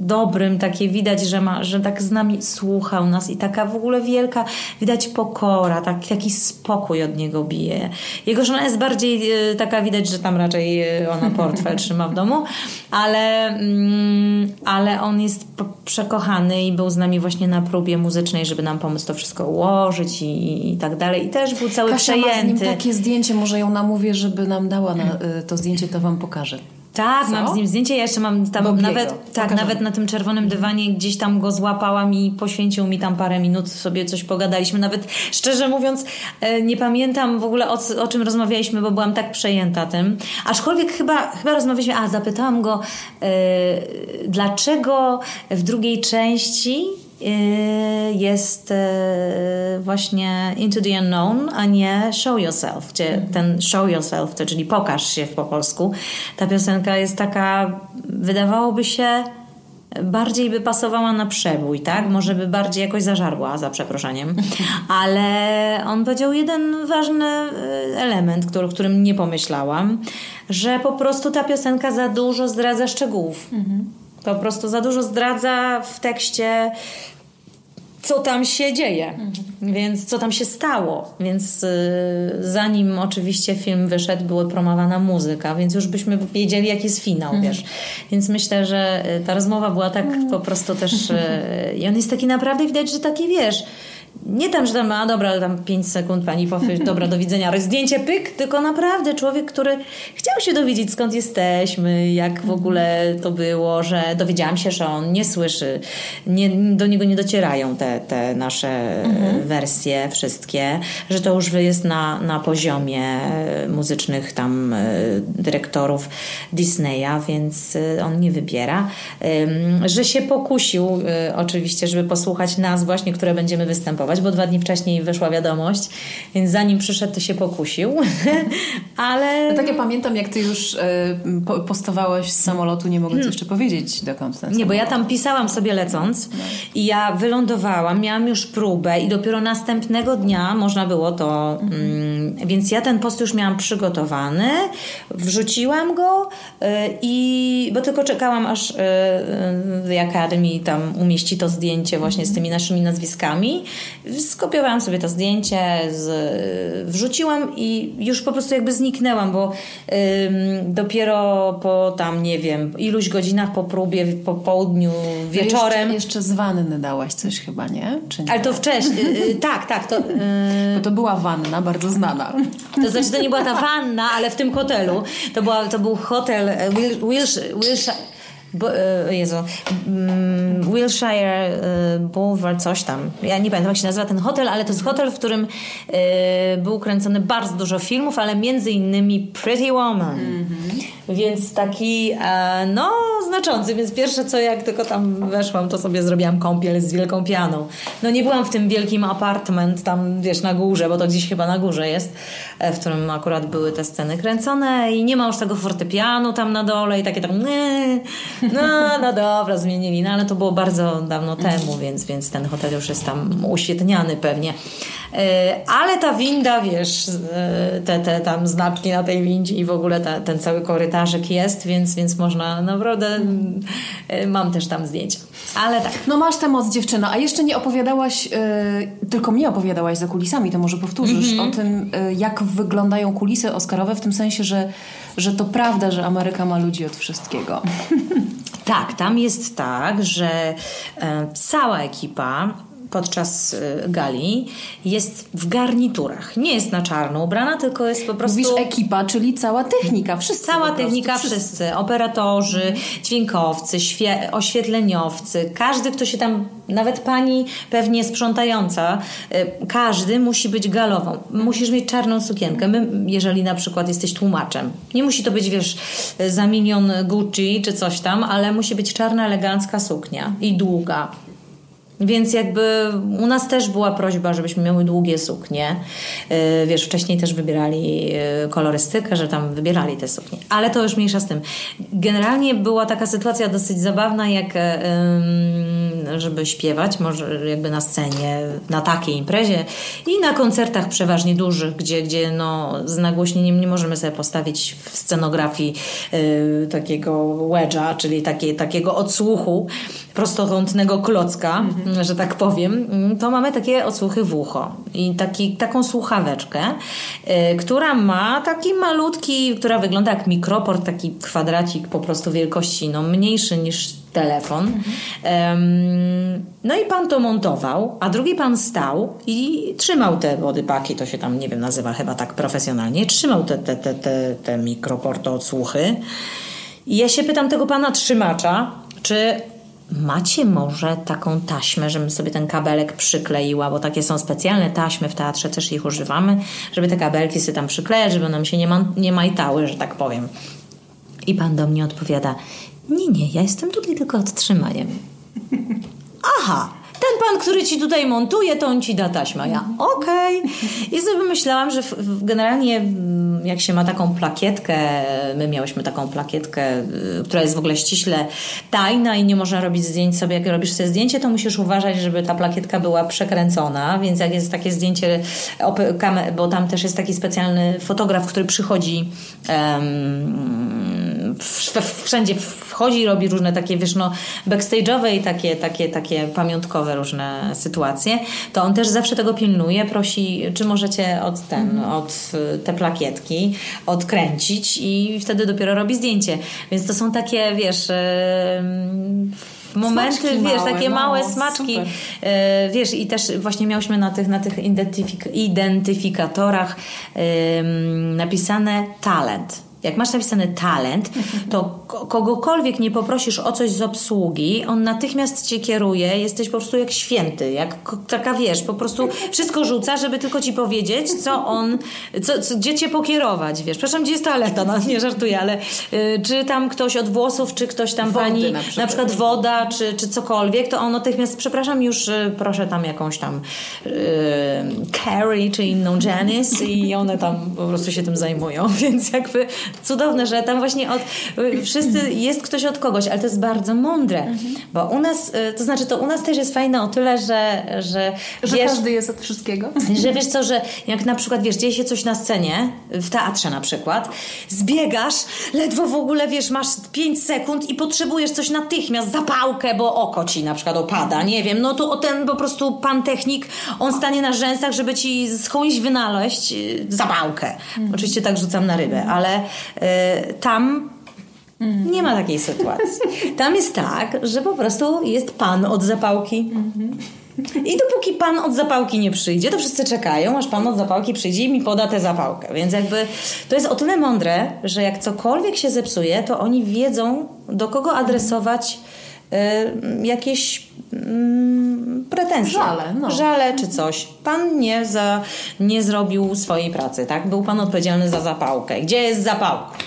przedobrym, takie widać, że, ma, że tak z nami słuchał nas i taka w ogóle wielka, widać pokora, tak, taki spokój od niego bije. Jego żona jest bardziej e, taka, widać, że tam raczej e, ona portfel trzyma w domu, ale, mm, ale on jest przekochany i był z nami właśnie na próbie muzycznej, żeby nam pomóc to wszystko ułożyć i, i tak dalej. I też był cały Kasia przejęty. Ma z nim takie zdjęcie, może ją namówię, żeby nam dała na, y, to zdjęcie, to wam pokażę. Tak, Co? mam z nim zdjęcie. Ja jeszcze mam tam Bobiego. nawet, tak, nawet na tym czerwonym dywanie gdzieś tam go złapałam i poświęcił mi tam parę minut, sobie coś pogadaliśmy. Nawet szczerze mówiąc, e, nie pamiętam w ogóle o, o czym rozmawialiśmy, bo byłam tak przejęta tym. Aczkolwiek chyba, chyba rozmawialiśmy, a zapytałam go, e, dlaczego w drugiej części jest y, właśnie Into the Unknown, a nie Show Yourself, gdzie mhm. ten Show Yourself, to czyli pokaż się po polsku, ta piosenka jest taka, wydawałoby się, bardziej by pasowała na przebój, tak? Może by bardziej jakoś zażarła, za przeproszeniem. Ale on powiedział jeden ważny y, element, który, o którym nie pomyślałam, że po prostu ta piosenka za dużo zdradza szczegółów. Mhm. Po prostu za dużo zdradza w tekście co tam się dzieje, mhm. więc co tam się stało. Więc y, zanim oczywiście film wyszedł, była promowana muzyka, więc już byśmy wiedzieli, jaki jest finał, mhm. wiesz. Więc myślę, że y, ta rozmowa była tak mhm. po prostu też. Y, I on jest taki naprawdę widać, że taki wiesz nie tam, że tam, a dobra, tam 5 sekund pani powie, dobra, do widzenia, zdjęcie, pyk, tylko naprawdę człowiek, który chciał się dowiedzieć, skąd jesteśmy, jak w ogóle to było, że dowiedziałam się, że on nie słyszy, nie, do niego nie docierają te, te nasze mhm. wersje wszystkie, że to już jest na, na poziomie muzycznych tam e, dyrektorów Disneya, więc e, on nie wybiera. Że się pokusił e, oczywiście, żeby posłuchać nas właśnie, które będziemy występować bo dwa dni wcześniej wyszła wiadomość, więc zanim przyszedł, to się pokusił. Ale. No tak ja pamiętam, jak ty już y, postawałaś z samolotu, nie mogę hmm. jeszcze powiedzieć dokąd ten Nie, bo ja tam pisałam sobie lecąc no. i ja wylądowałam, miałam już próbę i dopiero następnego dnia można było to. Mhm. Mm, więc ja ten post już miałam przygotowany, wrzuciłam go y, i. bo tylko czekałam, aż y, The Academy tam umieści to zdjęcie właśnie z tymi naszymi nazwiskami skopiowałam sobie to zdjęcie, z, wrzuciłam i już po prostu jakby zniknęłam, bo dopiero po tam, nie wiem, iluś godzinach po próbie, po południu, wieczorem. Jeszcze, jeszcze z wanny dałaś coś chyba, nie? nie? Ale to wcześniej, yy, tak, tak. To, yy... Bo to była wanna, bardzo znana. To znaczy, to nie była ta wanna, ale w tym hotelu. To, była, to był hotel Wilshire. Wilshire e, Jezu, mm, Wilshire e, Boulevard, coś tam. Ja nie pamiętam, jak się nazywa ten hotel, ale to jest hotel, w którym e, był kręcony bardzo dużo filmów, ale między innymi Pretty Woman. Mm -hmm. Więc taki, no, znaczący. Więc pierwsze co, jak tylko tam weszłam, to sobie zrobiłam kąpiel z wielką pianą. No nie byłam w tym wielkim apartment tam, wiesz, na górze, bo to gdzieś chyba na górze jest, w którym akurat były te sceny kręcone i nie ma już tego fortepianu tam na dole i takie tam nie, no, no dobra, zmienili, no ale to było bardzo dawno temu, więc, więc ten hotel już jest tam uświetniany pewnie. E, ale ta winda, wiesz, e, te, te tam znaczki na tej windzie i w ogóle ta, ten cały korytarzyk jest, więc, więc można naprawdę, e, mam też tam zdjęcia. Ale tak. No masz tę moc dziewczyno, a jeszcze nie opowiadałaś, tylko mi opowiadałaś za kulisami, to może powtórzysz mm -hmm. o tym, jak wyglądają kulisy Oscarowe, w tym sensie, że, że to prawda, że Ameryka ma ludzi od wszystkiego. Tak, tam jest tak, że e, cała ekipa podczas y, gali jest w garniturach. Nie jest na czarno ubrana, tylko jest po prostu... Mówisz ekipa, czyli cała technika, wszyscy Cała technika, wszyscy. wszyscy. Operatorzy, dźwiękowcy, oświetleniowcy, każdy, kto się tam, nawet pani pewnie sprzątająca, y, każdy musi być galową. Musisz mieć czarną sukienkę. My, jeżeli na przykład jesteś tłumaczem. Nie musi to być, wiesz, za milion Gucci czy coś tam, ale musi być czarna, elegancka suknia i długa więc jakby u nas też była prośba, żebyśmy miały długie suknie. Y, wiesz, wcześniej też wybierali y, kolorystykę, że tam wybierali te suknie. Ale to już mniejsza z tym. Generalnie była taka sytuacja dosyć zabawna, jak żeby śpiewać, może jakby na scenie, na takiej imprezie i na koncertach przeważnie dużych, gdzie, gdzie no, z nagłośnieniem nie możemy sobie postawić w scenografii y, takiego wedge'a, czyli takie, takiego odsłuchu prostokątnego klocka, mhm. że tak powiem, to mamy takie odsłuchy w ucho i taki, taką słuchaweczkę, y, która ma taki malutki, która wygląda jak mikroport, taki kwadracik po prostu wielkości no, mniejszy niż telefon. Mhm. Um, no i pan to montował, a drugi pan stał i trzymał te bodypaki, to się tam, nie wiem, nazywa chyba tak profesjonalnie, trzymał te, te, te, te, te mikroporto odsłuchy. I ja się pytam tego pana trzymacza, czy Macie może taką taśmę, żebym sobie ten kabelek przykleiła, bo takie są specjalne taśmy w teatrze, też ich używamy, żeby te kabelki sobie tam przyklejać, żeby nam się nie, ma, nie majtały, że tak powiem. I pan do mnie odpowiada: Nie, nie, ja jestem tutaj tylko odtrzymaniem. Aha, ten pan, który ci tutaj montuje, to on ci da taśmę. Ja, okej. Okay. I sobie myślałam, że generalnie mm, jak się ma taką plakietkę, my miałyśmy taką plakietkę, y, która jest w ogóle ściśle tajna i nie można robić zdjęć sobie. Jak robisz sobie zdjęcie, to musisz uważać, żeby ta plakietka była przekręcona, więc jak jest takie zdjęcie, bo tam też jest taki specjalny fotograf, który przychodzi um, wszędzie wchodzi, robi różne takie, wiesz, no, backstage'owe i takie, takie, takie pamiątkowe różne sytuacje, to on też zawsze tego pilnuje, prosi, czy możecie od ten, mm. od te plakietki odkręcić i wtedy dopiero robi zdjęcie. Więc to są takie, wiesz, momenty, smaczki wiesz, małe, takie no, małe smaczki. Super. Wiesz, i też właśnie miałyśmy na tych, na tych identyfik identyfikatorach napisane talent jak masz napisany talent, to kogokolwiek nie poprosisz o coś z obsługi, on natychmiast cię kieruje, jesteś po prostu jak święty, jak taka wiesz, po prostu wszystko rzuca, żeby tylko ci powiedzieć, co on, co, co, gdzie cię pokierować, wiesz. Przepraszam, gdzie jest toaleta? No nie żartuję, ale y, czy tam ktoś od włosów, czy ktoś tam Wody pani, na przykład. na przykład, woda, czy, czy cokolwiek, to on natychmiast, przepraszam, już y, proszę tam jakąś tam y, Carrie, czy inną Janice i one tam po prostu się tym zajmują, więc jakby cudowne, że tam właśnie od, wszyscy jest ktoś od kogoś, ale to jest bardzo mądre, mhm. bo u nas, y, to znaczy to u nas też jest fajne o tyle, że że, że wiesz, każdy jest od wszystkiego. Że wiesz co, że jak na przykład wiesz, dzieje się coś na scenie, w teatrze na przykład, zbiegasz, ledwo w ogóle wiesz, masz 5 sekund i potrzebujesz coś natychmiast, zapałkę, bo oko ci na przykład opada, nie wiem, no to o ten po prostu pan technik, on stanie na rzęsach, żeby ci skądś wynaleźć y, zapałkę. Mhm. Oczywiście tak rzucam na rybę, ale Y, tam nie ma takiej sytuacji. Tam jest tak, że po prostu jest pan od zapałki. I dopóki pan od zapałki nie przyjdzie, to wszyscy czekają, aż pan od zapałki przyjdzie i mi poda tę zapałkę. Więc jakby to jest o tyle mądre, że jak cokolwiek się zepsuje, to oni wiedzą, do kogo adresować jakieś mm, pretensje. Żale, no. Żale czy coś. Pan nie, za, nie zrobił swojej pracy, tak? Był pan odpowiedzialny za zapałkę. Gdzie jest zapałka?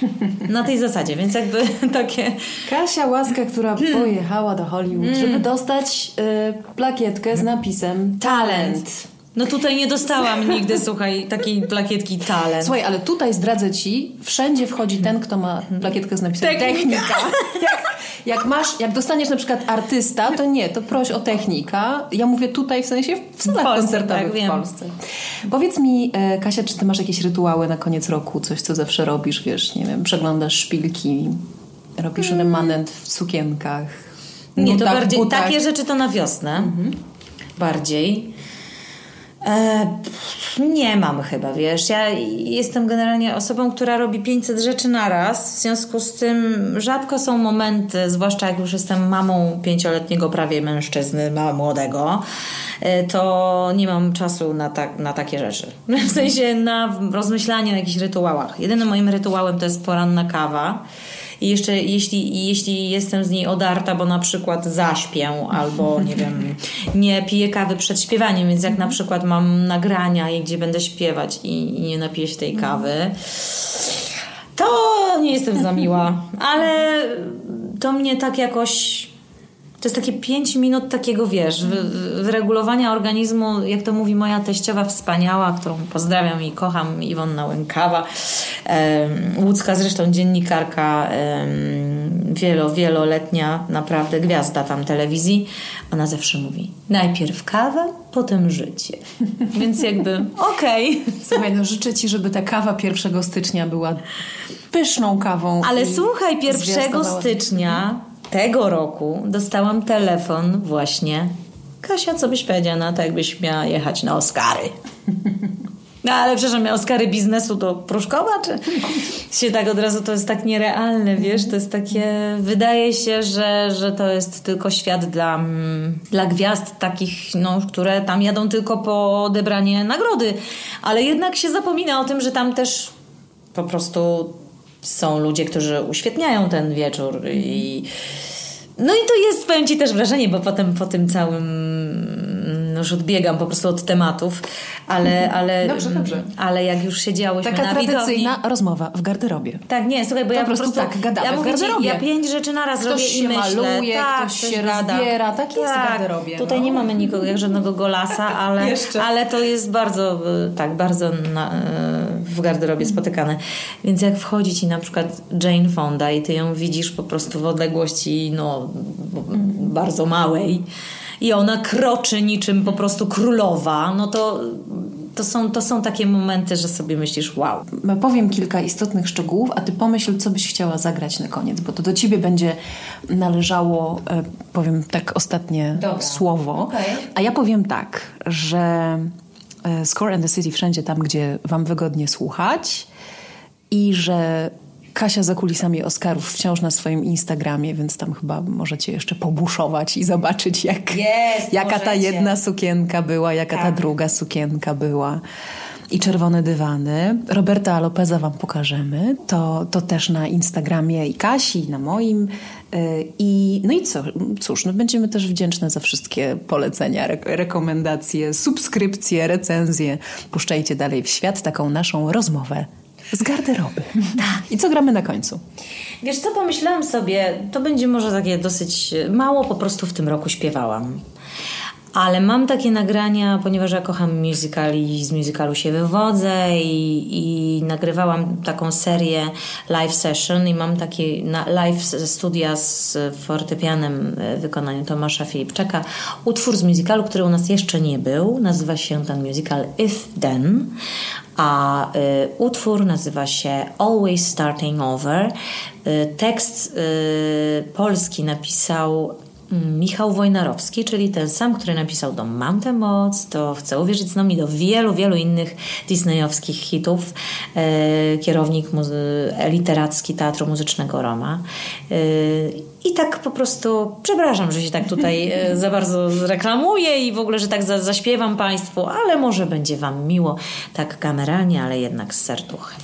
Na tej zasadzie, więc jakby takie... Kasia Łaska, która pojechała do Hollywood, żeby dostać y, plakietkę z napisem Talent. No tutaj nie dostałam nigdy, słuchaj, takiej plakietki talent. Słuchaj, ale tutaj zdradzę ci, wszędzie wchodzi ten, kto ma plakietkę z napisem technika. technika. Jak, jak, masz, jak dostaniesz na przykład artysta, to nie, to proś o technika. Ja mówię tutaj w sensie w salach Polsce, koncertowych tak, w Polsce. Powiedz mi, e, Kasia, czy ty masz jakieś rytuały na koniec roku? Coś, co zawsze robisz, wiesz, nie wiem, przeglądasz szpilki, robisz hmm. remanent w sukienkach, Nie, to bardziej, butach. takie rzeczy to na wiosnę. Mhm. Bardziej. E, nie mam chyba, wiesz. Ja jestem generalnie osobą, która robi 500 rzeczy na raz. W związku z tym rzadko są momenty, zwłaszcza jak już jestem mamą pięcioletniego prawie mężczyzny, młodego, e, to nie mam czasu na, tak, na takie rzeczy. W sensie na rozmyślanie o jakichś rytuałach. Jedynym moim rytuałem to jest poranna kawa i jeszcze jeśli, jeśli jestem z niej odarta, bo na przykład zaśpię albo nie wiem, nie piję kawy przed śpiewaniem, więc jak na przykład mam nagrania, gdzie będę śpiewać i, i nie napiję się tej kawy, to nie jestem za miła, ale to mnie tak jakoś To jest takie 5 minut takiego, wiesz, wyregulowania organizmu, jak to mówi moja teściowa wspaniała, którą pozdrawiam i kocham, Iwonna Łękawa, łódzka zresztą dziennikarka, wielo, wieloletnia naprawdę gwiazda tam telewizji. Ona zawsze mówi, najpierw kawa, potem życie. Więc jakby okej. Okay. Słuchaj, no życzę Ci, żeby ta kawa 1 stycznia była pyszną kawą. Ale słuchaj, 1 stycznia tego roku dostałam telefon właśnie. Kasia, co byś powiedziała na to, jakbyś miała jechać na Oscary? No ale przepraszam, Oscary biznesu do Pruszkowa, czy się tak od razu, to jest tak nierealne, wiesz, to jest takie, wydaje się, że, że to jest tylko świat dla, mm, dla gwiazd takich, no, które tam jadą tylko po odebranie nagrody, ale jednak się zapomina o tym, że tam też po prostu są ludzie, którzy uświetniają ten wieczór i no i to jest, powiem Ci też wrażenie, bo potem po tym całym już odbiegam po prostu od tematów, ale, ale, dobrze, dobrze. ale jak już siedziałyśmy Taka na tradycyjna widowni, rozmowa w garderobie. Tak, nie, słuchaj, bo to ja po prostu, prostu tak, gadamy ja w garderobie. Ci, ja pięć rzeczy na raz ktoś robię się i myślę. maluje, tak, ktoś się rozbiera, tak jest tak. w garderobie. Tutaj no. nie mamy nikogo, jak żadnego golasa, ale, ale to jest bardzo, tak, bardzo na, w garderobie spotykane. Więc jak wchodzi Ci na przykład Jane Fonda i Ty ją widzisz po prostu w odległości, no, bardzo małej, i ona kroczy niczym po prostu królowa, no to to są, to są takie momenty, że sobie myślisz, wow. Powiem kilka istotnych szczegółów, a ty pomyśl, co byś chciała zagrać na koniec, bo to do ciebie będzie należało, e, powiem tak ostatnie Dobra. słowo. Okay. A ja powiem tak, że e, Score and the City wszędzie tam, gdzie wam wygodnie słuchać i że Kasia za kulisami Oscarów wciąż na swoim Instagramie, więc tam chyba możecie jeszcze pobuszować i zobaczyć, jak, Jest, jaka możecie. ta jedna sukienka była, jaka tak. ta druga sukienka była. I czerwone dywany. Roberta Lopeza Wam pokażemy. To, to też na Instagramie i Kasi, i na moim. Y, I, no i co? Cóż, no będziemy też wdzięczne za wszystkie polecenia, re rekomendacje, subskrypcje, recenzje. Puszczajcie dalej w świat taką naszą rozmowę z garderoby. Tak. I co gramy na końcu? Wiesz co, pomyślałam sobie, to będzie może takie dosyć mało, po prostu w tym roku śpiewałam. Ale mam takie nagrania, ponieważ ja kocham musical i z musicalu się wywodzę i, i nagrywałam taką serię live session i mam takie live studia z fortepianem w wykonaniu Tomasza Filipczaka. Utwór z musicalu, który u nas jeszcze nie był. Nazywa się ten musical If Then a y, utwór nazywa się Always Starting Over. Y, tekst y, polski napisał Michał Wojnarowski, czyli ten sam, który napisał do Mam tę moc, to Chcę uwierzyć z nami, do wielu, wielu innych disneyowskich hitów. E, kierownik literacki Teatru Muzycznego Roma. E, I tak po prostu, przepraszam, że się tak tutaj e, za bardzo reklamuję i w ogóle, że tak za, zaśpiewam Państwu, ale może będzie Wam miło, tak kameralnie, ale jednak z serduchem.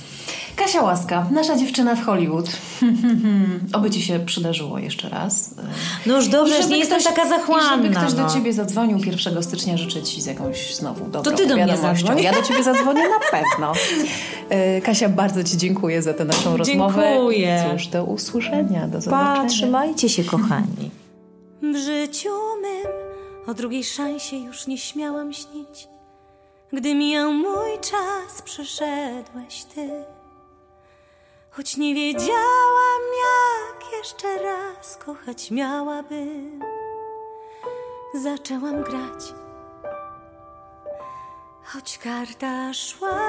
Kasia Łaska, nasza dziewczyna w Hollywood. Oby ci się przydarzyło jeszcze raz. No już dobrze, że nie jestem taka zachłanna. żeby ktoś no. do ciebie zadzwonił 1 stycznia, życzę ci z jakąś znowu dobrą To ty do mnie zadzwoń. Ja do ciebie zadzwonię na pewno. E, Kasia, bardzo ci dziękuję za tę naszą rozmowę. Dziękuję. Cóż, do usłyszenia, do zobaczenia. Pa, trzymajcie się, kochani. W życiu mym o drugiej szansie już nie śmiałam śnić. Gdy mijał mój czas, przyszedłeś ty. Choć nie wiedziałam, jak jeszcze raz kochać miałabym, zaczęłam grać. Choć karta szła,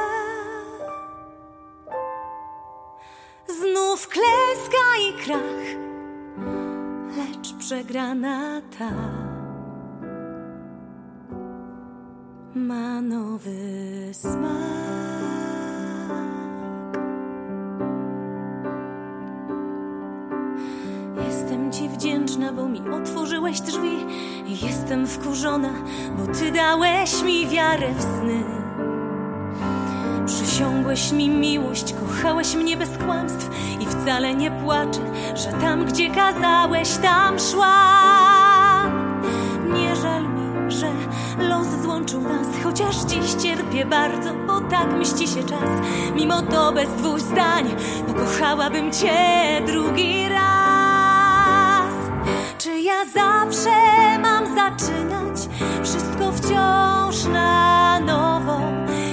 znów klęska i krach, lecz przegrana ta ma nowy smak. Jestem ci wdzięczna, bo mi otworzyłeś drzwi. Jestem wkurzona, bo ty dałeś mi wiarę w sny. Przysiągłeś mi miłość, kochałeś mnie bez kłamstw i wcale nie płaczę, że tam, gdzie kazałeś, tam szłam. Nie żal mi, że los złączył nas, chociaż dziś cierpię bardzo, bo tak mści się czas. Mimo to bez dwóch zdań, pokochałabym cię drugi raz. Czy ja zawsze mam zaczynać wszystko wciąż na nowo,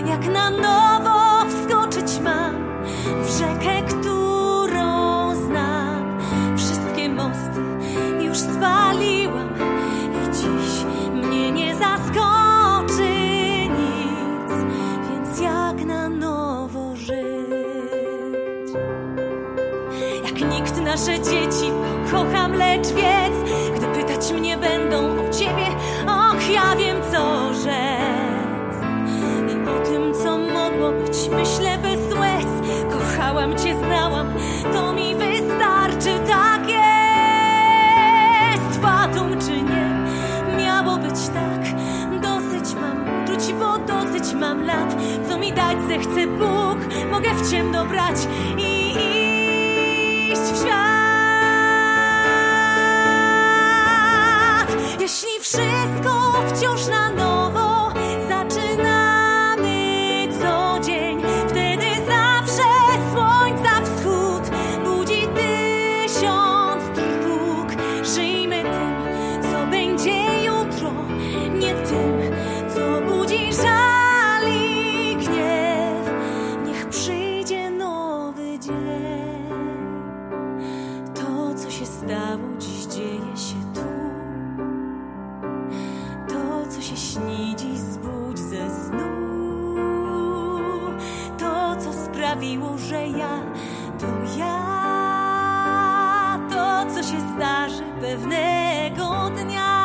jak na nowo wskoczyć mam w rzekę, którą znam. Wszystkie mosty już spaliłam i dziś mnie nie zaskoczy nic, więc jak na nowo żyć? Jak nikt nasze dzieci kocham, lecz wiedz, mi dać zechce Bóg, mogę w ciemno brać i iść w świat. Się śni, dziś zbudź ze snu. To, co sprawiło, że ja to ja. To, co się zdarzy pewnego dnia.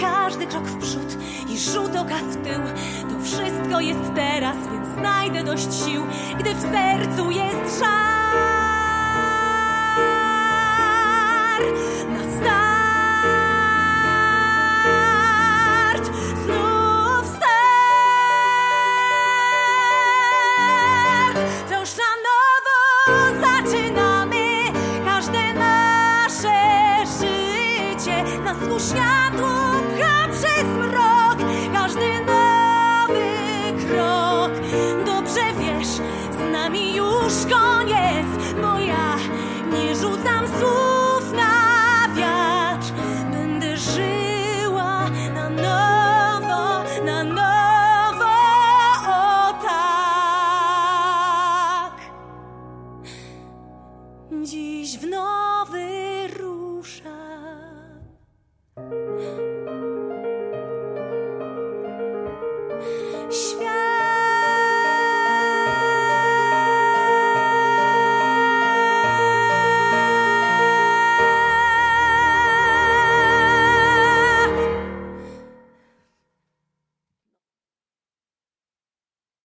Każdy krok w przód i rzut oka w tył. To wszystko jest teraz, więc znajdę dość sił, gdy w sercu jest żar.